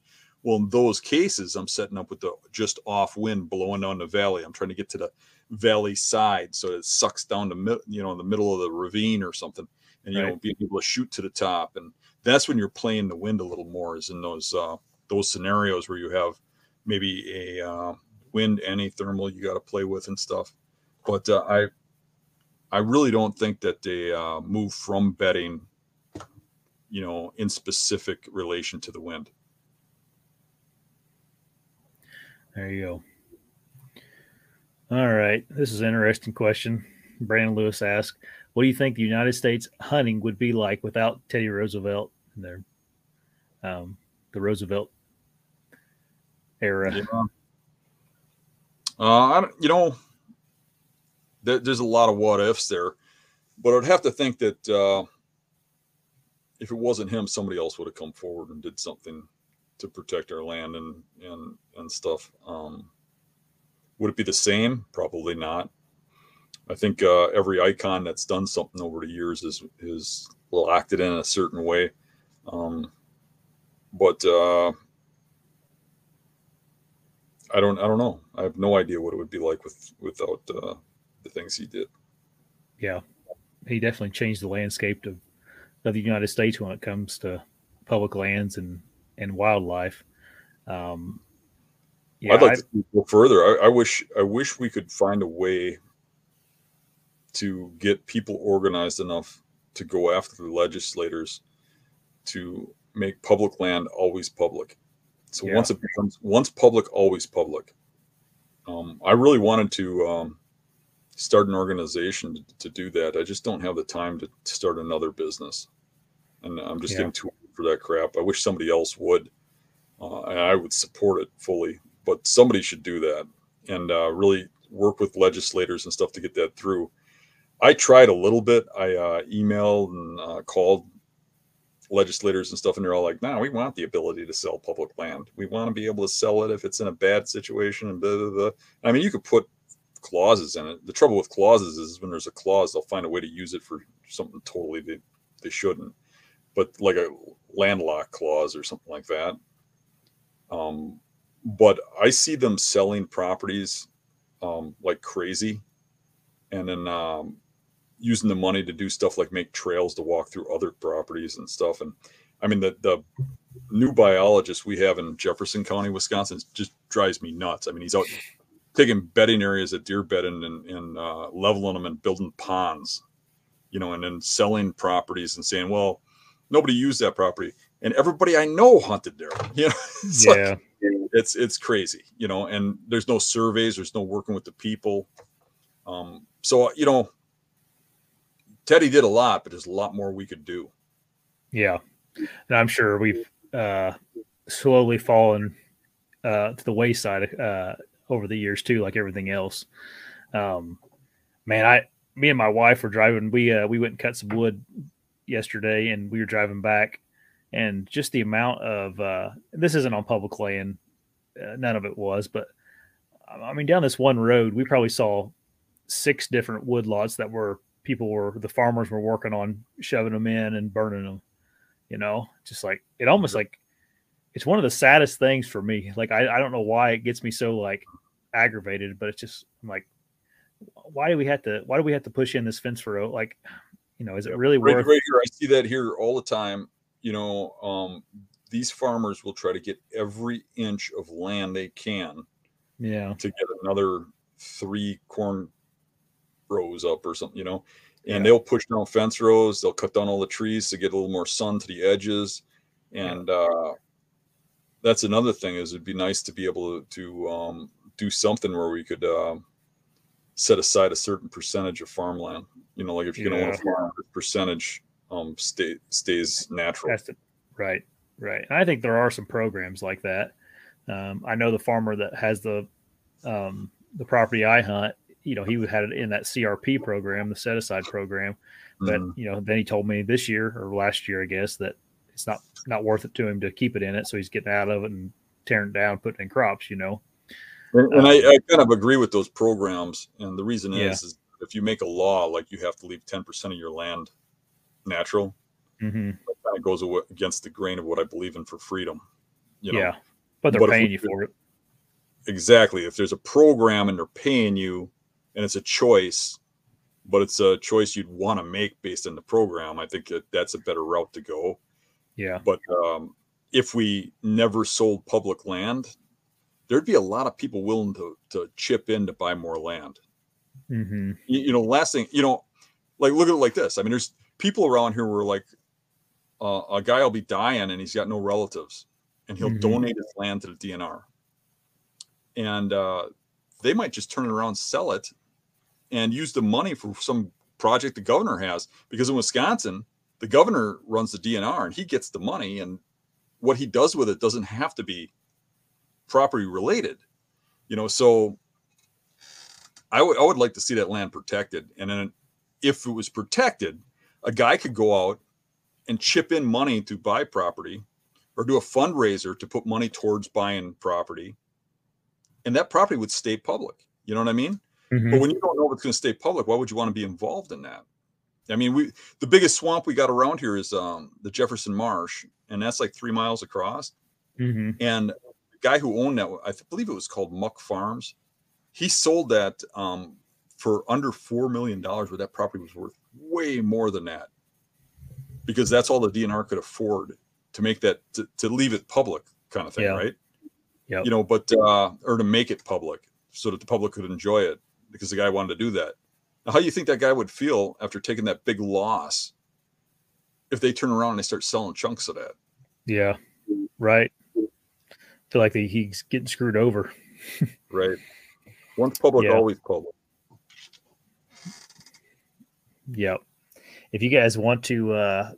Well, in those cases, I'm setting up with the just off wind blowing down the valley. I'm trying to get to the valley side so it sucks down the you know in the middle of the ravine or something, and you right. know being able to shoot to the top. And that's when you're playing the wind a little more, is in those uh, those scenarios where you have maybe a uh, wind and a thermal you got to play with and stuff. But uh, I I really don't think that they uh, move from bedding, you know, in specific relation to the wind. There you go. All right, this is an interesting question. Brandon Lewis asked, "What do you think the United States hunting would be like without Teddy Roosevelt and their um, the Roosevelt era. Yeah. Uh, you know, there, there's a lot of what ifs there, but I'd have to think that uh, if it wasn't him, somebody else would have come forward and did something to protect our land and and and stuff. Um, would it be the same? Probably not. I think uh, every icon that's done something over the years is is locked it in a certain way. Um, but uh, I don't I don't know. I have no idea what it would be like with without uh, the things he did. Yeah, he definitely changed the landscape of of the United States when it comes to public lands and and wildlife. Um, yeah, I'd like I, to go further. I, I wish I wish we could find a way to get people organized enough to go after the legislators to make public land always public. So yeah. once it becomes once public, always public. Um, I really wanted to um, start an organization to, to, do that. I just don't have the time to, start another business, and I'm just yeah. getting too for that crap. I wish somebody else would, uh, and I would support it fully. But somebody should do that and uh, really work with legislators and stuff to get that through. I tried a little bit. I uh, emailed and uh, called legislators and stuff, and they're all like, "No, we want the ability to sell public land. We want to be able to sell it if it's in a bad situation." And blah, blah, blah. I mean, you could put clauses in it. The trouble with clauses is when there's a clause, they'll find a way to use it for something totally they, they shouldn't. But like a landlocked clause or something like that. Um, but I see them selling properties um, like crazy, and then um, using the money to do stuff like make trails to walk through other properties and stuff. And I mean, the the new biologist we have in Jefferson County, Wisconsin, just drives me nuts. I mean, he's out taking bedding areas at deer bedding and, and uh, leveling them and building ponds, you know, and then selling properties and saying, well, nobody used that property. And everybody I know hunted there. You know, it's yeah. Like, it's it's crazy, you know, and there's no surveys, there's no working with the people. Um, so you know, Teddy did a lot, but there's a lot more we could do. Yeah, and I'm sure we've uh, slowly fallen uh, to the wayside uh, over the years too, like everything else. Um, man, I, me and my wife were driving. We uh, we went and cut some wood yesterday, and we were driving back, and just the amount of uh, this isn't on public land. Uh, none of it was, but I mean, down this one road, we probably saw six different wood lots that were people were the farmers were working on shoving them in and burning them you know just like it almost like it's one of the saddest things for me like I, I don't know why it gets me so like aggravated but it's just I'm like why do we have to why do we have to push in this fence for like you know is it really right, worth right here i see that here all the time you know um these farmers will try to get every inch of land they can yeah to get another three corn rows up or something, you know. And yeah. they'll push down fence rows. They'll cut down all the trees to get a little more sun to the edges. And uh, that's another thing is it'd be nice to be able to, to um, do something where we could uh, set aside a certain percentage of farmland. You know, like if you're yeah. going to a farm, percentage um, stay, stays natural. To, right, right. And I think there are some programs like that. Um, I know the farmer that has the um, the property I hunt you know, he had it in that CRP program, the set aside program. But mm. you know, then he told me this year or last year, I guess, that it's not not worth it to him to keep it in it, so he's getting out of it and tearing it down, putting in crops. You know, and, um, I, I, kind of agree with those programs. And the reason yeah. is, is if you make a law like you have to leave ten percent of your land natural, mm-hmm. that kind of goes against the grain of what I believe in for freedom. You know? Yeah, but they're but paying you for it. Exactly. If there's a program and they're paying you and it's a choice, but it's a choice you'd want to make based on the program. I think that that's a better route to go. Yeah. But um, if we never sold public land, there'd be a lot of people willing to to chip in to buy more land. Mm-hmm. You, you, know, last thing, you know, like look at it like this. I mean, there's people around here where like uh, a guy will be dying and he's got no relatives, and he'll mm-hmm. donate his land to the DNR, and uh, they might just turn it around, sell it, and use the money for some project the governor has. Because in Wisconsin, the governor runs the DNR and he gets the money, and what he does with it doesn't have to be property related. You know, so I would I would like to see that land protected, and then if it was protected, a guy could go out and chip in money to buy property or do a fundraiser to put money towards buying property and that property would stay public you know what i mean Mm-hmm. But when you don't know if it's going to stay public, why would you want to be involved in that? I mean, we the biggest swamp we got around here is um, the Jefferson Marsh, and that's like three miles across. Mm-hmm. And the guy who owned that, I believe it was called Muck Farms, he sold that um, for under four million dollars, where that property was worth way more than that, because that's all the DNR could afford to make that to, to leave it public, kind of thing, Yeah. right? Yep. You know, but uh, or to make it public so that the public could enjoy it, because the guy wanted to do that. Now, how do you think that guy would feel after taking that big loss if they turn around and they start selling chunks of that? Yeah. Right. Feel like he's getting screwed over. Right. Once public, Yeah. always public. Yep. If you guys want to uh,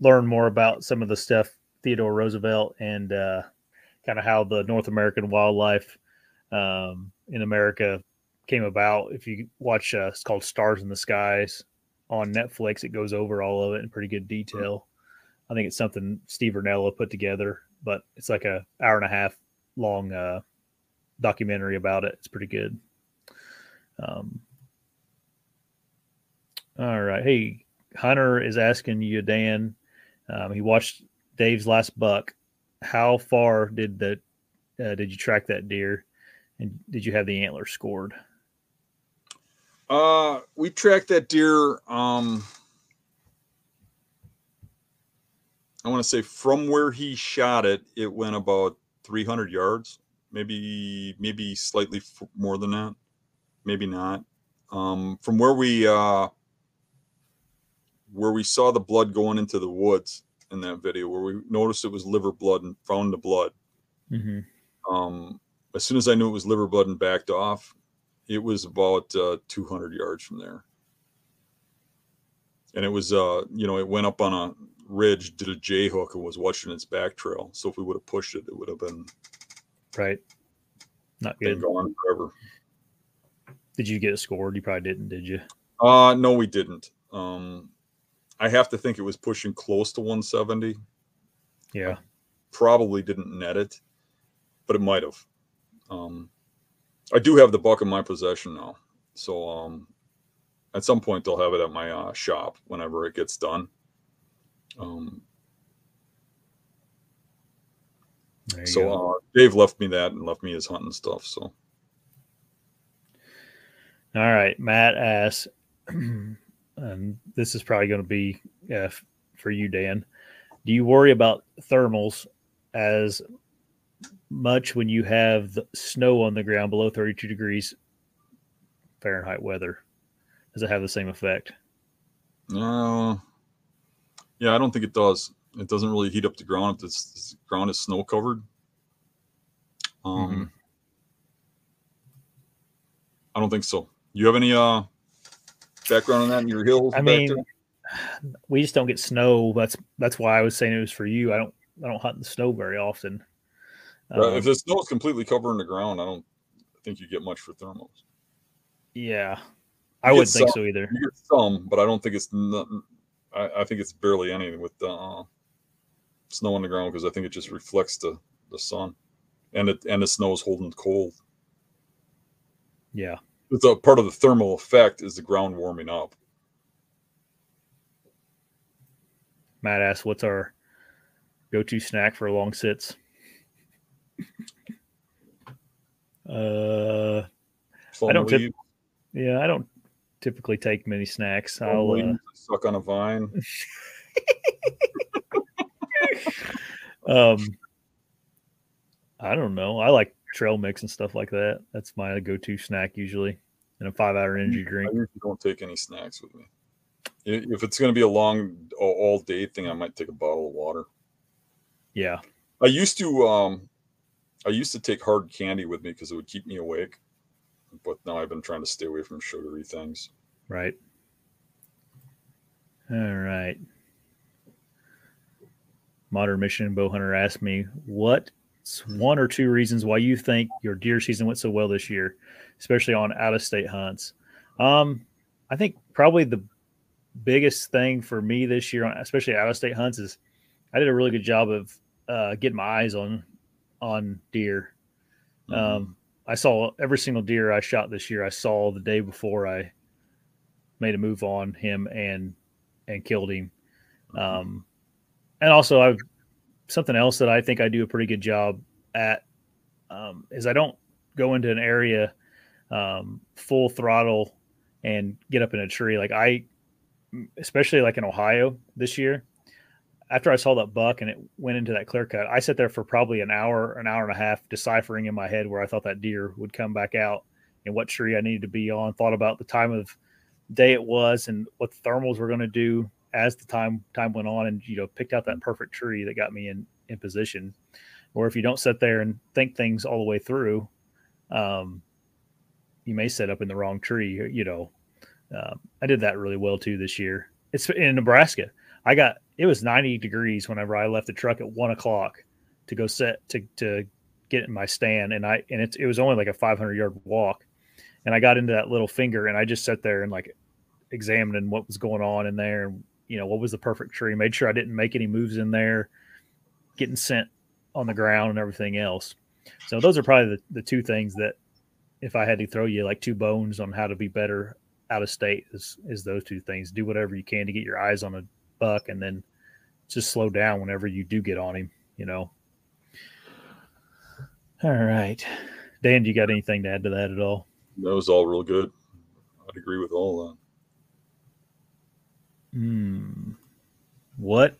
learn more about some of the stuff Theodore Roosevelt and uh, kind of how the North American wildlife um, in America came about, if you watch, uh, it's called Stars in the Skies on Netflix. It goes over all of it in pretty good detail. I think it's something Steve Rinella put together, but it's like a hour and a half long uh, documentary about it. It's pretty good. Um, all right. Hey, Hunter is asking you, Dan. Um, he watched Dave's last buck. How far did the uh, did you track that deer, and did you have the antler scored? Uh, we tracked that deer. Um, I want to say from where he shot it, it went about 300 yards, maybe maybe slightly f- more than that, maybe not. Um, from where we uh, where we saw the blood going into the woods in that video, where we noticed it was liver blood and found the blood. Mm-hmm. Um, as soon as I knew it was liver blood and backed off, it was about uh, 200 yards from there. And it was, uh, you know, it went up on a ridge, did a J hook, and was watching its back trail. So if we would have pushed it, it would have been, Right. Not been good. gone forever. Did you get scored? You probably didn't, did you? Uh, no, we didn't. Um, I have to think it was pushing close to 170. Yeah. Probably didn't net it, but it might have. Um, I do have the buck in my possession now, so um, at some point they'll have it at my uh, shop whenever it gets done. Um, There you so uh, Dave left me that and left me his hunting stuff. So All right, Matt asks, and this is probably going to be uh, for you, Dan. Do you worry about thermals as much when you have the snow on the ground below 32 degrees Fahrenheit weather? Does it have the same effect? uh, yeah, I don't think it does. It doesn't really heat up the ground if this, this ground is snow covered. Um, Mhm. I don't think so. You have any uh background on that in your hills? I mean, there? we just don't get snow. That's that's why I was saying it was for you. I don't I don't hunt in the snow very often. Uh, if Um, the snow is completely covering the ground, I don't think you get much for thermals. yeah, I wouldn't think some- so either. You get some, but I don't think it's nothing. I, I think it's barely anything with the uh, snow on the ground because I think it just reflects the, the sun, and it and the snow is holding cold. Yeah. It's a part of the thermal effect is the ground warming up. Matt asks, "What's our go-to snack for long sits?" uh, Plum don't tip- yeah, I don't typically take many snacks. plum I'll, uh, suck on a vine. um, I don't know. I like trail mix and stuff like that. That's my go-to snack usually, and a five-hour energy drink. usually don't take any snacks with me. If it's going to be a long all- all day thing, I might take a bottle of water. Yeah, I used to um I used to take hard candy with me because it would keep me awake. But now I've been trying to stay away from sugary things. right. All right. Modern Mission Bow Hunter asked me, "What's one or two reasons why you think your deer season went so well this year, especially on out-of-state hunts?" Um, I think probably the biggest thing for me this year, especially out-of-state hunts, is I did a really good job of uh, getting my eyes on on deer. Um, I saw every single deer I shot this year. I saw the day before I made a move on him, and and killed him. Um, and also, I've something else that I think I do a pretty good job at um, is I don't go into an area um, full throttle and get up in a tree. Like I, especially like in Ohio this year, after I saw that buck and it went into that clear cut, I sat there for probably an hour, an hour and a half, deciphering in my head where I thought that deer would come back out and what tree I needed to be on. Thought about the time of day it was and what the thermals were going to do as the time time went on, and you know picked out that perfect tree that got me in in position. Or if you don't sit there and think things all the way through, um, you may set up in the wrong tree. You know, um, I did that really well too this year. It's in Nebraska. I got it was 90 degrees whenever I left the truck at one o'clock to go set to to get in my stand, and I and it it was only like a 500 yard walk, and I got into that little finger, and I just sat there and like examining what was going on in there, and you know what was the perfect tree. Made sure I didn't make any moves in there, getting sent on the ground and everything else. So those are probably the, the two things that if I had to throw you like two bones on how to be better out of state is is those two things. Do whatever you can to get your eyes on a buck and then just slow down whenever you do get on him, you know. All right. Dan, do you got anything to add to that at all? That was all real good. I'd agree with all that. Hmm. What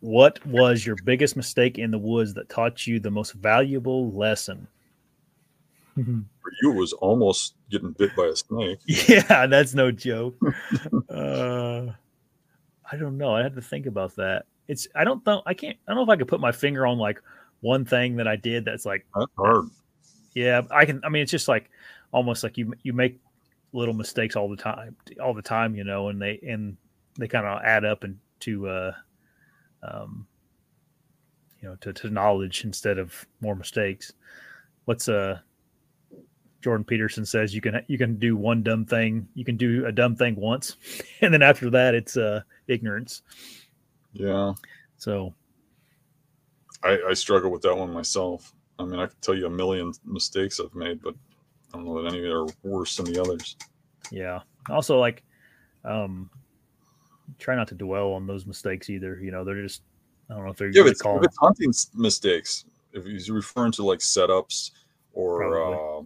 what was your biggest mistake in the woods that taught you the most valuable lesson? For you, it was almost getting bit by a snake. Yeah, that's no joke. uh, I don't know. I had to think about that. It's I don't know. I can't. I don't know if I could put my finger on like one thing that I did that's like That's hard. yeah. I can. I mean, it's just like almost like you you make little mistakes all the time, all the time, you know, and they and they kind of add up into uh, um, you know, to, to knowledge instead of more mistakes. What's uh Jordan Peterson says you can you can do one dumb thing, you can do a dumb thing once, and then after that it's uh ignorance. Yeah, So I, I struggle with that one myself. I mean, I could tell you a million mistakes I've made, but I don't know that any of them are worse than the others. yeah. Also like um try not to dwell on those mistakes either. You know, they're just I don't know if they're Yeah, if it's, if it's hunting mistakes, if he's referring to like setups or uh,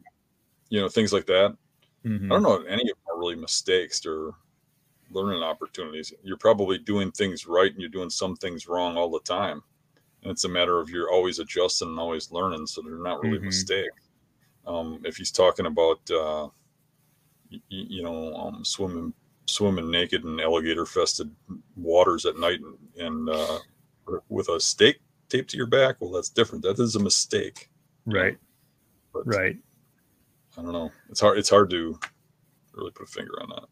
you know things like that, Mhm. I don't know if any of them are really mistakes or learning opportunities. You're probably doing things right and you're doing some things wrong all the time. And it's a matter of you're always adjusting and always learning. So they're not really Mhm. mistakes. Um, if he's talking about, uh, y- you know, um, swimming, swimming naked in alligator fested waters at night and, and uh, with a steak taped to your back, well, that's different. That is a mistake. Right. But Right. I don't know. It's hard. It's hard to really put a finger on that.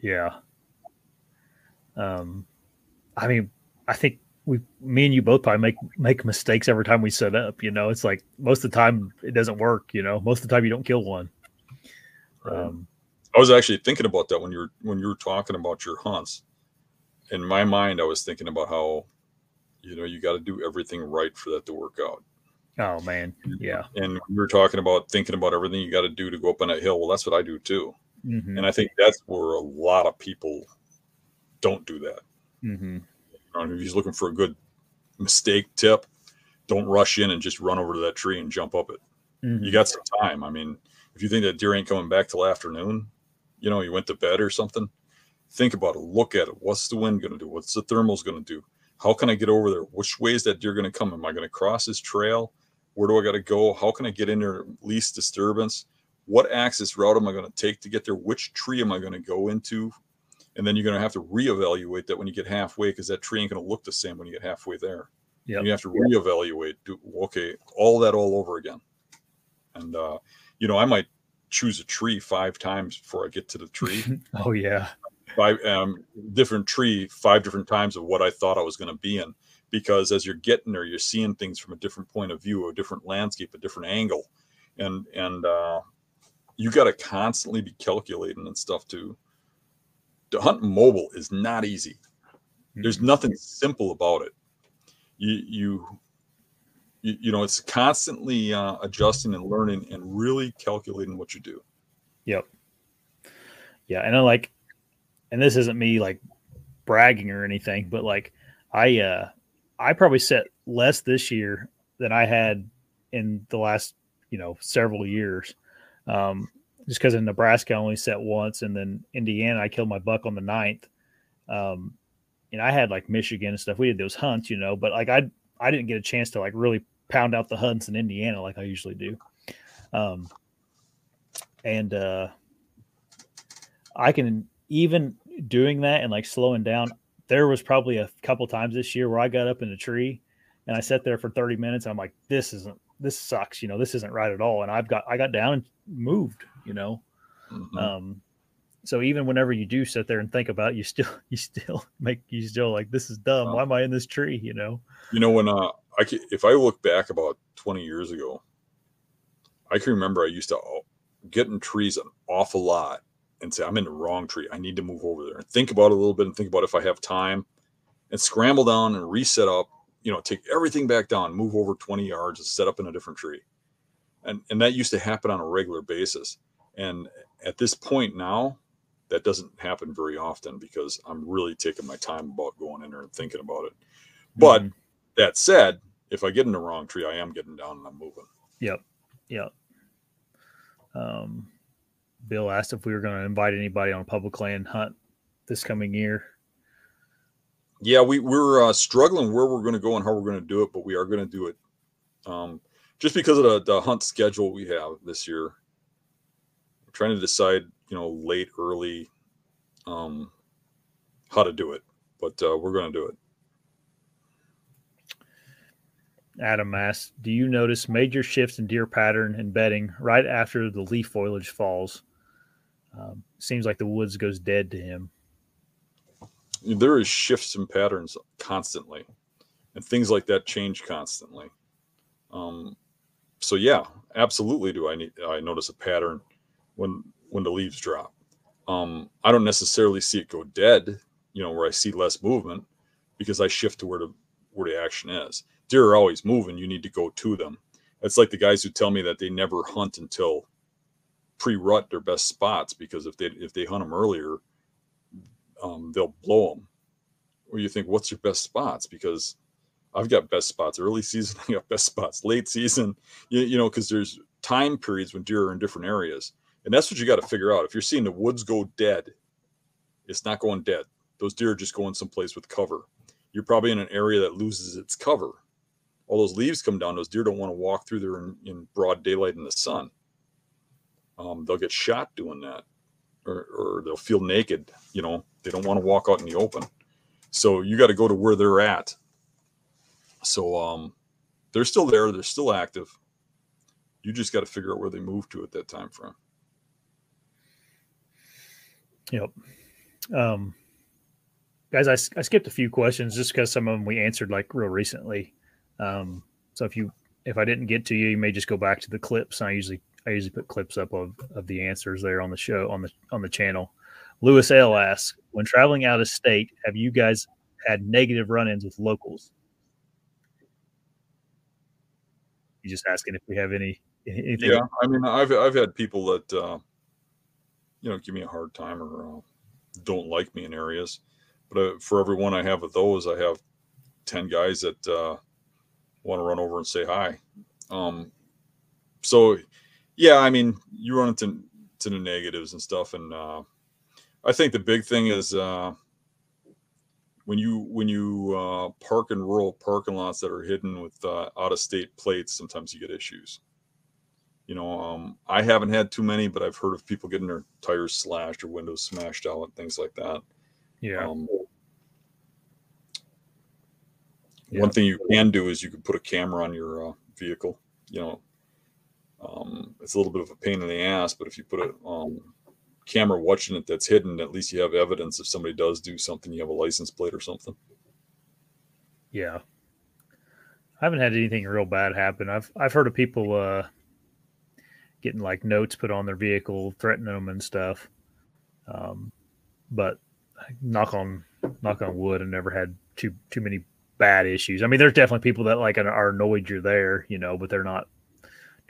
Yeah. Um, I mean, I think we, me and you both probably make make mistakes every time we set up. You know, it's like most of the time it doesn't work. You know, most of the time you don't kill one. Right. Um, I was actually thinking about that when you were when you were talking about your hunts. In my mind, I was thinking about how, you know, you got to do everything right for that to work out. oh man, yeah. And we were talking about thinking about everything you got to do to go up on that hill. Well, that's what I do too. hmm And I think that's where a lot of people don't do that. hmm If he's looking for a good mistake tip, don't rush in and just run over to that tree and jump up it. Mm-hmm. You got some time. I mean, if you think that deer ain't coming back till afternoon, you know, you went to bed or something, think about it. Look at it. What's the wind going to do? What's the thermals going to do? How can I get over there? Which way is that deer going to come? Am I going to cross his trail? Where do I got to go? How can I get in there least disturbance? What access route am I going to take to get there? Which tree am I going to go into? And then you're going to have to reevaluate that when you get halfway because that tree ain't going to look the same when you get halfway there. Yep. You have to reevaluate. Do okay, all that all over again. And uh, you know, I might choose a tree five times before I get to the tree. Oh yeah. five um, different tree, five different times of what I thought I was going to be in. Because as you're getting there, you're seeing things from a different point of view, a different landscape, a different angle, and and uh, you got to constantly be calculating and stuff too. To hunt mobile is not easy. There's nothing simple about it. You you you, you know it's constantly uh, adjusting and learning and really calculating what you do. Yep. Yeah, and I like and this isn't me like bragging or anything, but like I uh I probably set less this year than I had in the last, you know, several years. Um, just because in Nebraska I only set once, and then Indiana I killed my buck on the ninth. Um, and I had like Michigan and stuff. We did those hunts, you know, but like I I didn't get a chance to like really pound out the hunts in Indiana like I usually do. Um, and uh, I can even doing that and like slowing down. There was probably a couple times this year where I got up in a tree and I sat there for 30 minutes. I'm like, this isn't, this sucks. You know, this isn't right at all. And I've got, I got down and moved, you know? Mm-hmm. Um, so even whenever you do sit there and think about it, you still, you still make, you still like, this is dumb. Why am I in this tree? You know? You know, when, uh, I can, if I look back about 20 years ago, I can remember I used to get in trees an awful lot and say, I'm in the wrong tree. I need to move over there and think about it a little bit and think about if I have time and scramble down and reset up, you know, take everything back down, move over 20 yards and set up in a different tree. And, and that used to happen on a regular basis. And at this point now, that doesn't happen very often because I'm really taking my time about going in there and thinking about it. But mm-hmm. that said, if I get in the wrong tree, I am getting down and I'm moving. Yep. Yep. Um, Bill asked if we were going to invite anybody on a public land hunt this coming year. Yeah, we, we're uh, struggling where we're going to go and how we're going to do it, but we are going to do it um, just because of the, the hunt schedule we have this year. Trying to decide, you know, late, early, um, how to do it, but uh, we're going to do it. Adam asks, do you notice major shifts in deer pattern and bedding right after the leaf foliage falls? Um, seems like the woods goes dead to him. There is shifts in patterns constantly, and things like that change constantly. Um, so yeah, absolutely. Do I need? I notice a pattern when when the leaves drop. Um, I don't necessarily see it go dead. You know, where I see less movement because I shift to where the where the action is. Deer are always moving. You need to go to them. It's like the guys who tell me that they never hunt until pre-rut their best spots because if they if they hunt them earlier, um, they'll blow them. Or you think, what's your best spots? Because I've got best spots early season. I got best spots late season. You, you know, because there's time periods when deer are in different areas, and that's what you got to figure out. If you're seeing the woods go dead, it's not going dead. Those deer are just going someplace with cover. You're probably in an area that loses its cover. All those leaves come down. Those deer don't want to walk through there in, in broad daylight in the sun um, they'll get shot doing that or, or they'll feel naked you know they don't want to walk out in the open so you got to go to where they're at so um, they're still there they're still active you just got to figure out where they move to at that time frame yep um, guys I, I skipped a few questions just because some of them we answered like real recently um, so if you if i didn't get to you you may just go back to the clips i usually I usually put clips up of, of the answers there on the show on the on the channel. Lewis L asks, when traveling out of state, have you guys had negative run-ins with locals? He's just asking if we have any. Anything. Yeah, I mean, I've I've had people that uh, you know give me a hard time or uh, don't like me in areas, but uh, for every one I have of those, I have ten guys that uh, want to run over and say hi. Um, so yeah, I mean, you run into to the negatives and stuff, and uh, I think the big thing is uh, when you when you uh, park in rural parking lots that are hidden with uh, out of state plates. Sometimes you get issues. You know, um, I haven't had too many, but I've heard of people getting their tires slashed or windows smashed out, and things like that. Yeah. Um, yeah. One thing you can do is you can put a camera on your uh, vehicle. You know, um, it's a little bit of a pain in the ass, but if you put a um, camera watching it that's hidden, at least you have evidence if somebody does do something, you have a license plate or something. Yeah. I haven't had anything real bad happen. I've I've heard of people uh, getting like notes put on their vehicle, threatening them and stuff. Um, but knock on knock on wood, I've never had too too many bad issues. I mean, there's definitely people that like are annoyed you're there, you know, but they're not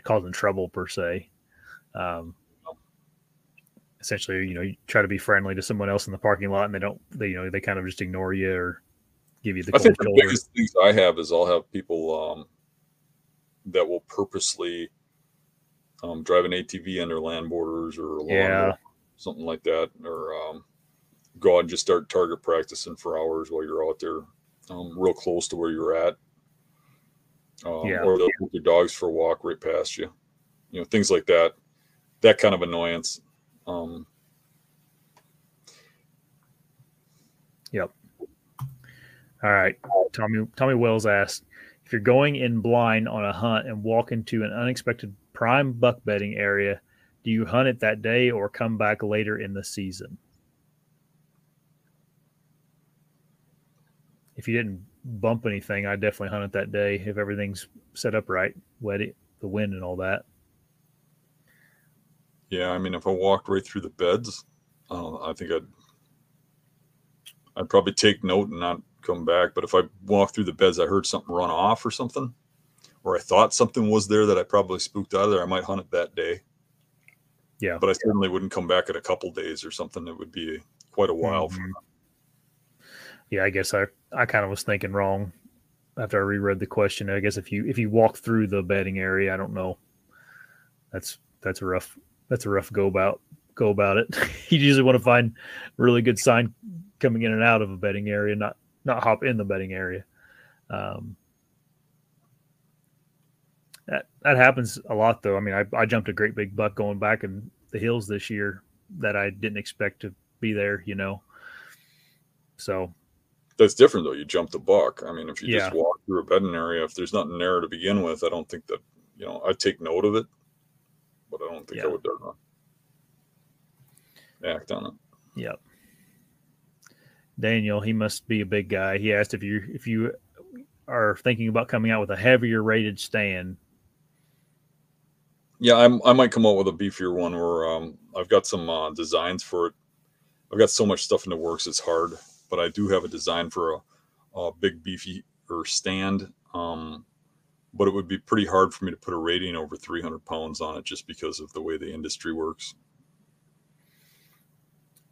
causing trouble per se. Um, essentially, you know, you try to be friendly to someone else in the parking lot, and they don't, they you know, they kind of just ignore you or give you the. I think the shoulder. biggest things I have is I'll have people um, that will purposely um, drive an ATV under land borders or Yeah. something like that, or um, go out and just start target practicing for hours while you're out there, um, real close to where you're at. Um, Yeah. Or they'll take your dogs for a walk right past you, you know, things like that. That kind of annoyance. Um, Yep. All right. Tommy Tommy Wells asked if you're going in blind on a hunt and walk into an unexpected prime buck bedding area, do you hunt it that day or come back later in the season? If you didn't bump anything, I definitely hunt it that day if everything's set up right, wet it, the wind and all that. Yeah, I mean, if I walked right through the beds, uh, I think I'd I'd probably take note and not come back. But if I walked through the beds, I heard something run off or something, or I thought something was there that I probably spooked out of there, I might hunt it that day. Yeah. But I certainly wouldn't come back in a couple days or something. It would be quite a while. Mhm. Yeah, I guess I I kind of was thinking wrong after I reread the question. I guess if you if you walk through the bedding area, I don't know. That's that's a rough that's a rough go about go about it. you usually want to find really good sign coming in and out of a bedding area, not not hop in the bedding area. Um, that that happens a lot though. I mean, I, I jumped a great big buck going back in the hills this year that I didn't expect to be there. You know, so That's different though. You jump the buck. I mean, if you Yeah. just walk through a bedding area, if there's nothing there to begin with, I don't think that you know. I'd take note of it, but I don't think I Yeah. would uh, act on it. Yep. Daniel, he must be a big guy. He asked if you if you are thinking about coming out with a heavier rated stand. Yeah, I'm, I might come out with a beefier one where um, I've got some uh, designs for it. I've got so much stuff in the works; it's hard. But I do have a design for a, a big beefy or stand. Um, but it would be pretty hard for me to put a rating over 300 pounds on it, just because of the way the industry works.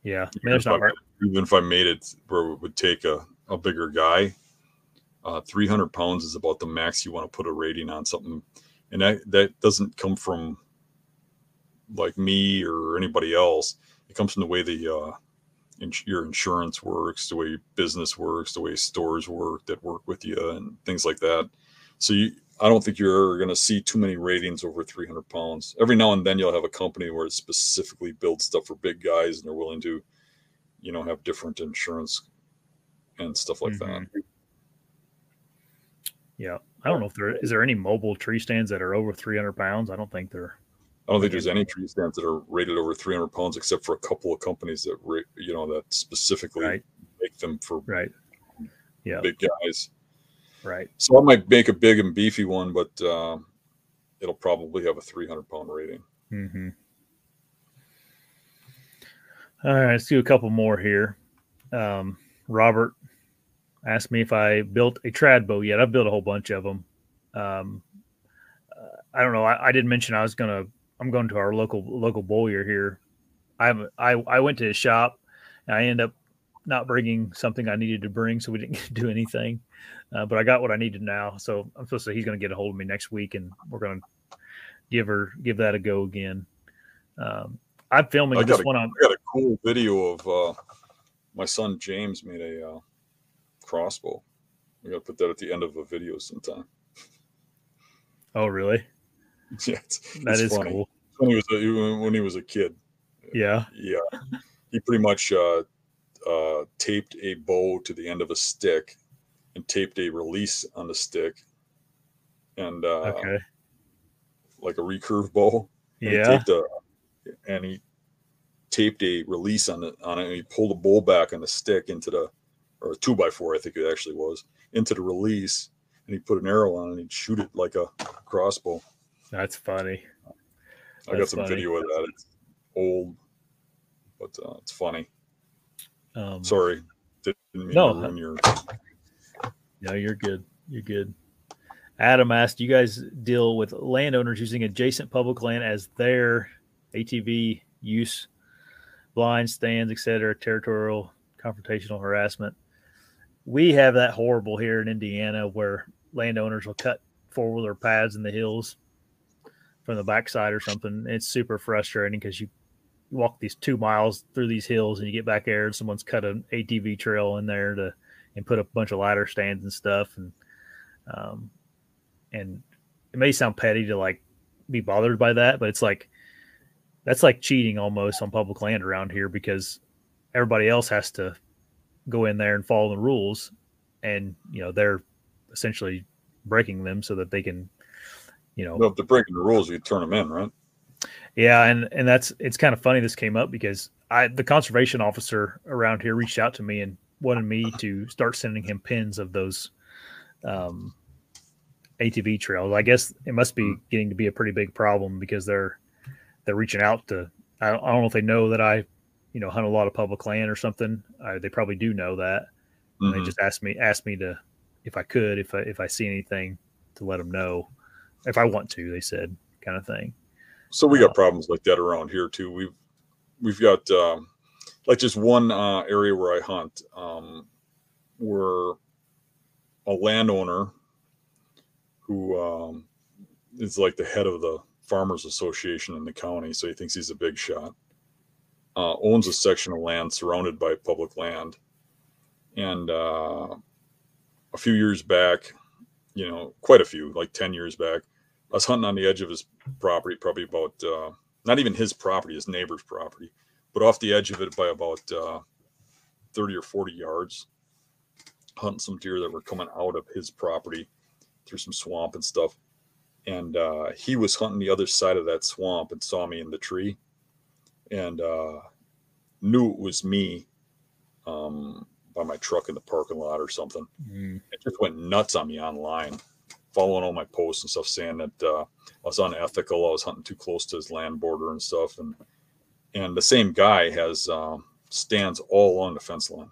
Yeah, Even if, I, even if I made it where it would take a, a bigger guy, uh, 300 pounds is about the max you want to put a rating on something. And that, that doesn't come from like me or anybody else. It comes from the way the uh, ins- your insurance works, the way business works, the way stores work that work with you, and things like that. So you, I don't think you're going to see too many ratings over 300 pounds. Every now and then you'll have a company where it specifically builds stuff for big guys, and they're willing to, you know, have different insurance and stuff like that. Mhm. Yeah, I don't know if there is there any mobile tree stands that are over 300 pounds. I don't think there. I don't think there's any tree stands that are rated over 300 pounds, except for a couple of companies that rate, you know, that specifically Right. make them for Right. Yeah. big guys. Right. So I might make a big and beefy one, but um, it'll probably have a 300 pound rating. Mm-hmm. All right, let's do a couple more here. Um, Robert asked me if I built a trad bow yet. I've built a whole bunch of them. Um, uh, I don't know. I, I did mention I was gonna. I'm going to our local local bowyer here. I. I I went to his shop. And I end up not bringing something I needed to bring, so we didn't get to do anything. Uh, but I got what I needed now, so I'm supposed to. He's going to get a hold of me next week, and we're going to give her give that a go again. Um, I'm filming I this a- one on. I got a cool video of uh, my son James made a uh, crossbow. We got to put that at the end of a video sometime. Oh, really? yeah, it's, That it's is funny. cool. When he was a, when he was a kid. Yeah. Yeah, he pretty much uh, uh, taped a bow to the end of a stick and taped a release on the stick, and uh, Okay. like a recurve bow. And he Yeah. taped a, and he taped a release on it on it. And he pulled a bowl back on the stick into the, or a two by four, I think it actually was, into the release. And he put an arrow on it and he'd shoot it like a crossbow. That's funny. I got some funny. video of that. It's old, but uh, it's funny. Um, Sorry, didn't mean No, your. No, you're good. You're good. Adam asked, "Do you guys deal with landowners using adjacent public land as their ATV use blind stands, etc., territorial confrontational harassment. We have that horrible here in Indiana where landowners will cut four wheeler paths in the hills from the backside or something. It's super frustrating because you walk these two miles through these hills and you get back there and someone's cut an ATV trail in there to and put a bunch of ladder stands and stuff and um and it may sound petty to like be bothered by that, but it's like that's like cheating almost on public land around here because everybody else has to go in there and follow the rules and you know they're essentially breaking them so that they can you know Well, if they're breaking the rules, you turn them in, right? yeah and and that's it's kind of funny this came up because i the conservation officer around here reached out to me and wanted me to start sending him pins of those um atv trails i guess it must be getting to be a pretty big problem because they're they're reaching out to i don't, I don't know if they know that i you know hunt a lot of public land or something uh, they probably do know that Mhm. they just asked me asked me to if i could if i if i see anything to let them know if i want to they said kind of thing So we got problems like that around here too. We've we've got um, like just one uh, area where I hunt, um, where a landowner who um, is like the head of the farmers association in the county, so he thinks he's a big shot. Uh, owns a section of land surrounded by public land, and uh, a few years back, you know, quite a few, like ten years back, I was hunting on the edge of his property, probably about uh, not even his property, his neighbor's property, but off the edge of it by about uh, 30 or 40 yards, hunting some deer that were coming out of his property through some swamp and stuff. And uh, he was hunting the other side of that swamp and saw me in the tree and uh, knew it was me um, by my truck in the parking lot or something. Mm. it just went nuts on me online, following all my posts and stuff, saying that uh, I was unethical, I was hunting too close to his land border and stuff, and and the same guy has um, stands all along the fence line,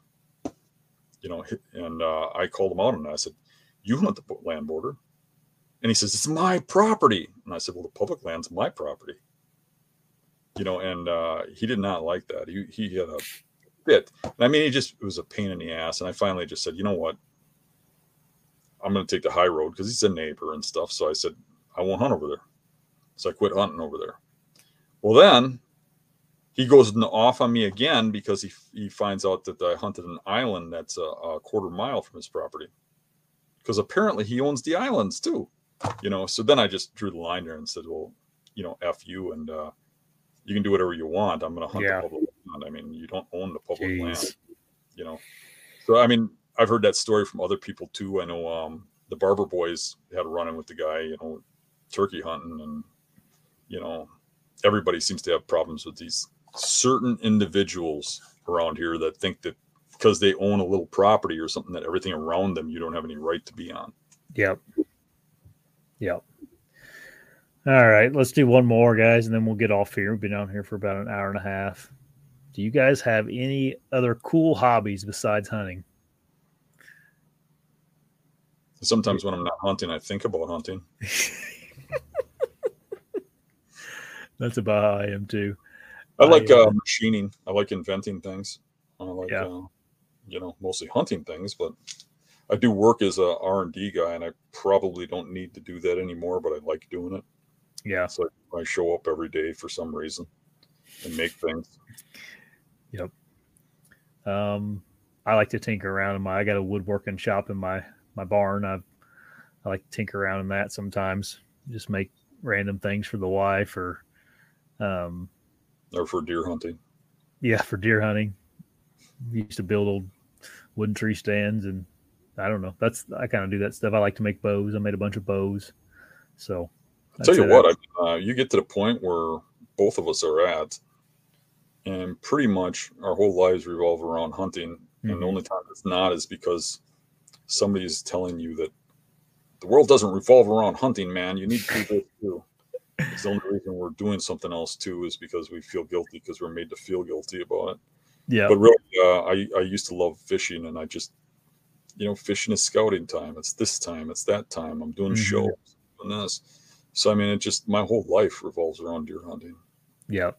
you know, and uh, I called him out and I said, "You hunt the land border," and he says, "It's my property," and I said, "Well, the public land's my property." You know, and uh, he did not like that. He he had a fit. And I mean, he just it was a pain in the ass. And I finally just said, you know what? I'm going to take the high road because he's a neighbor and stuff. So I said, I won't hunt over there. So I quit hunting over there. Well, then he goes off on me again because he, he finds out that I hunted an island that's a, a quarter mile from his property. Because apparently he owns the islands too, you know. So then I just drew the line there and said, well, you know, F you and uh, you can do whatever you want. I'm going to hunt Yeah. the public land. I mean, you don't own the public land you know. So I mean, I've heard that story from other people too. I know um, the Barber Boys had a run in with the guy, you know, turkey hunting, and you know, everybody seems to have problems with these certain individuals around here that think that because they own a little property or something that everything around them you don't have any right to be on. Yep. Yep. All right, let's do one more, guys, and then we'll get off here. We've been on here for about an hour and a half. Do you guys have any other cool hobbies besides hunting? Sometimes when I'm not hunting, I think about hunting. That's about how I am too. I like I, uh, uh, machining. I like inventing things. I like, Yeah. uh, you know, mostly hunting things, but I do work as a R and D guy, and I probably don't need to do that anymore. But I like doing it. Yeah. So I show up every day for some reason and make things. Yep. Um, I like to tinker around in my. I got a woodworking shop in my my barn. I I like to tinker around in that sometimes. Just make random things for the wife or, um, Or for deer hunting. yeah, for deer hunting. We used to build old wooden tree stands, and I don't know. That's I kind of do that stuff. I like to make bows. I made a bunch of bows. So I'll tell you what, I, uh, you get to the point where both of us are at, and pretty much our whole lives revolve around hunting. And the Mhm. only time it's not is because somebody's telling you that the world doesn't revolve around hunting, man. You need to do this too. It's the only reason we're doing something else too is because we feel guilty because we're made to feel guilty about it. yeah, But really, uh, I I used to love fishing, and I just, you know, fishing is scouting time. It's this time. It's that time. I'm doing Mhm. shows, doing this. So I mean, it just my whole life revolves around deer hunting. yeah,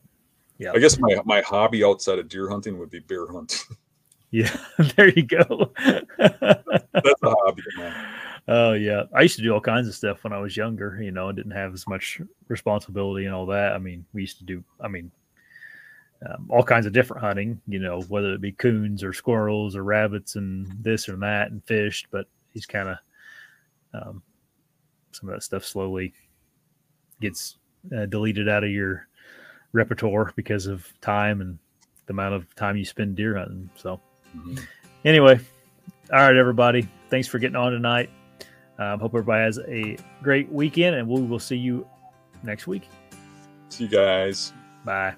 Yeah. I guess my my hobby outside of deer hunting would be bear hunting. Yeah, there you go. That's a hobby. Man. Oh yeah, I used to do all kinds of stuff when I was younger. You know, I didn't have as much responsibility and all that. I mean, we used to do. I mean, um, all kinds of different hunting. You know, whether it be coons or squirrels or rabbits and this or that and fished. But he's kind of um, some of that stuff slowly gets uh, deleted out of your repertoire because of time and the amount of time you spend deer hunting. So. Mm-hmm. Anyway, all right, everybody. Thanks for getting on tonight. Um, hope everybody has a great weekend, and we will see you next week. See you guys. Bye.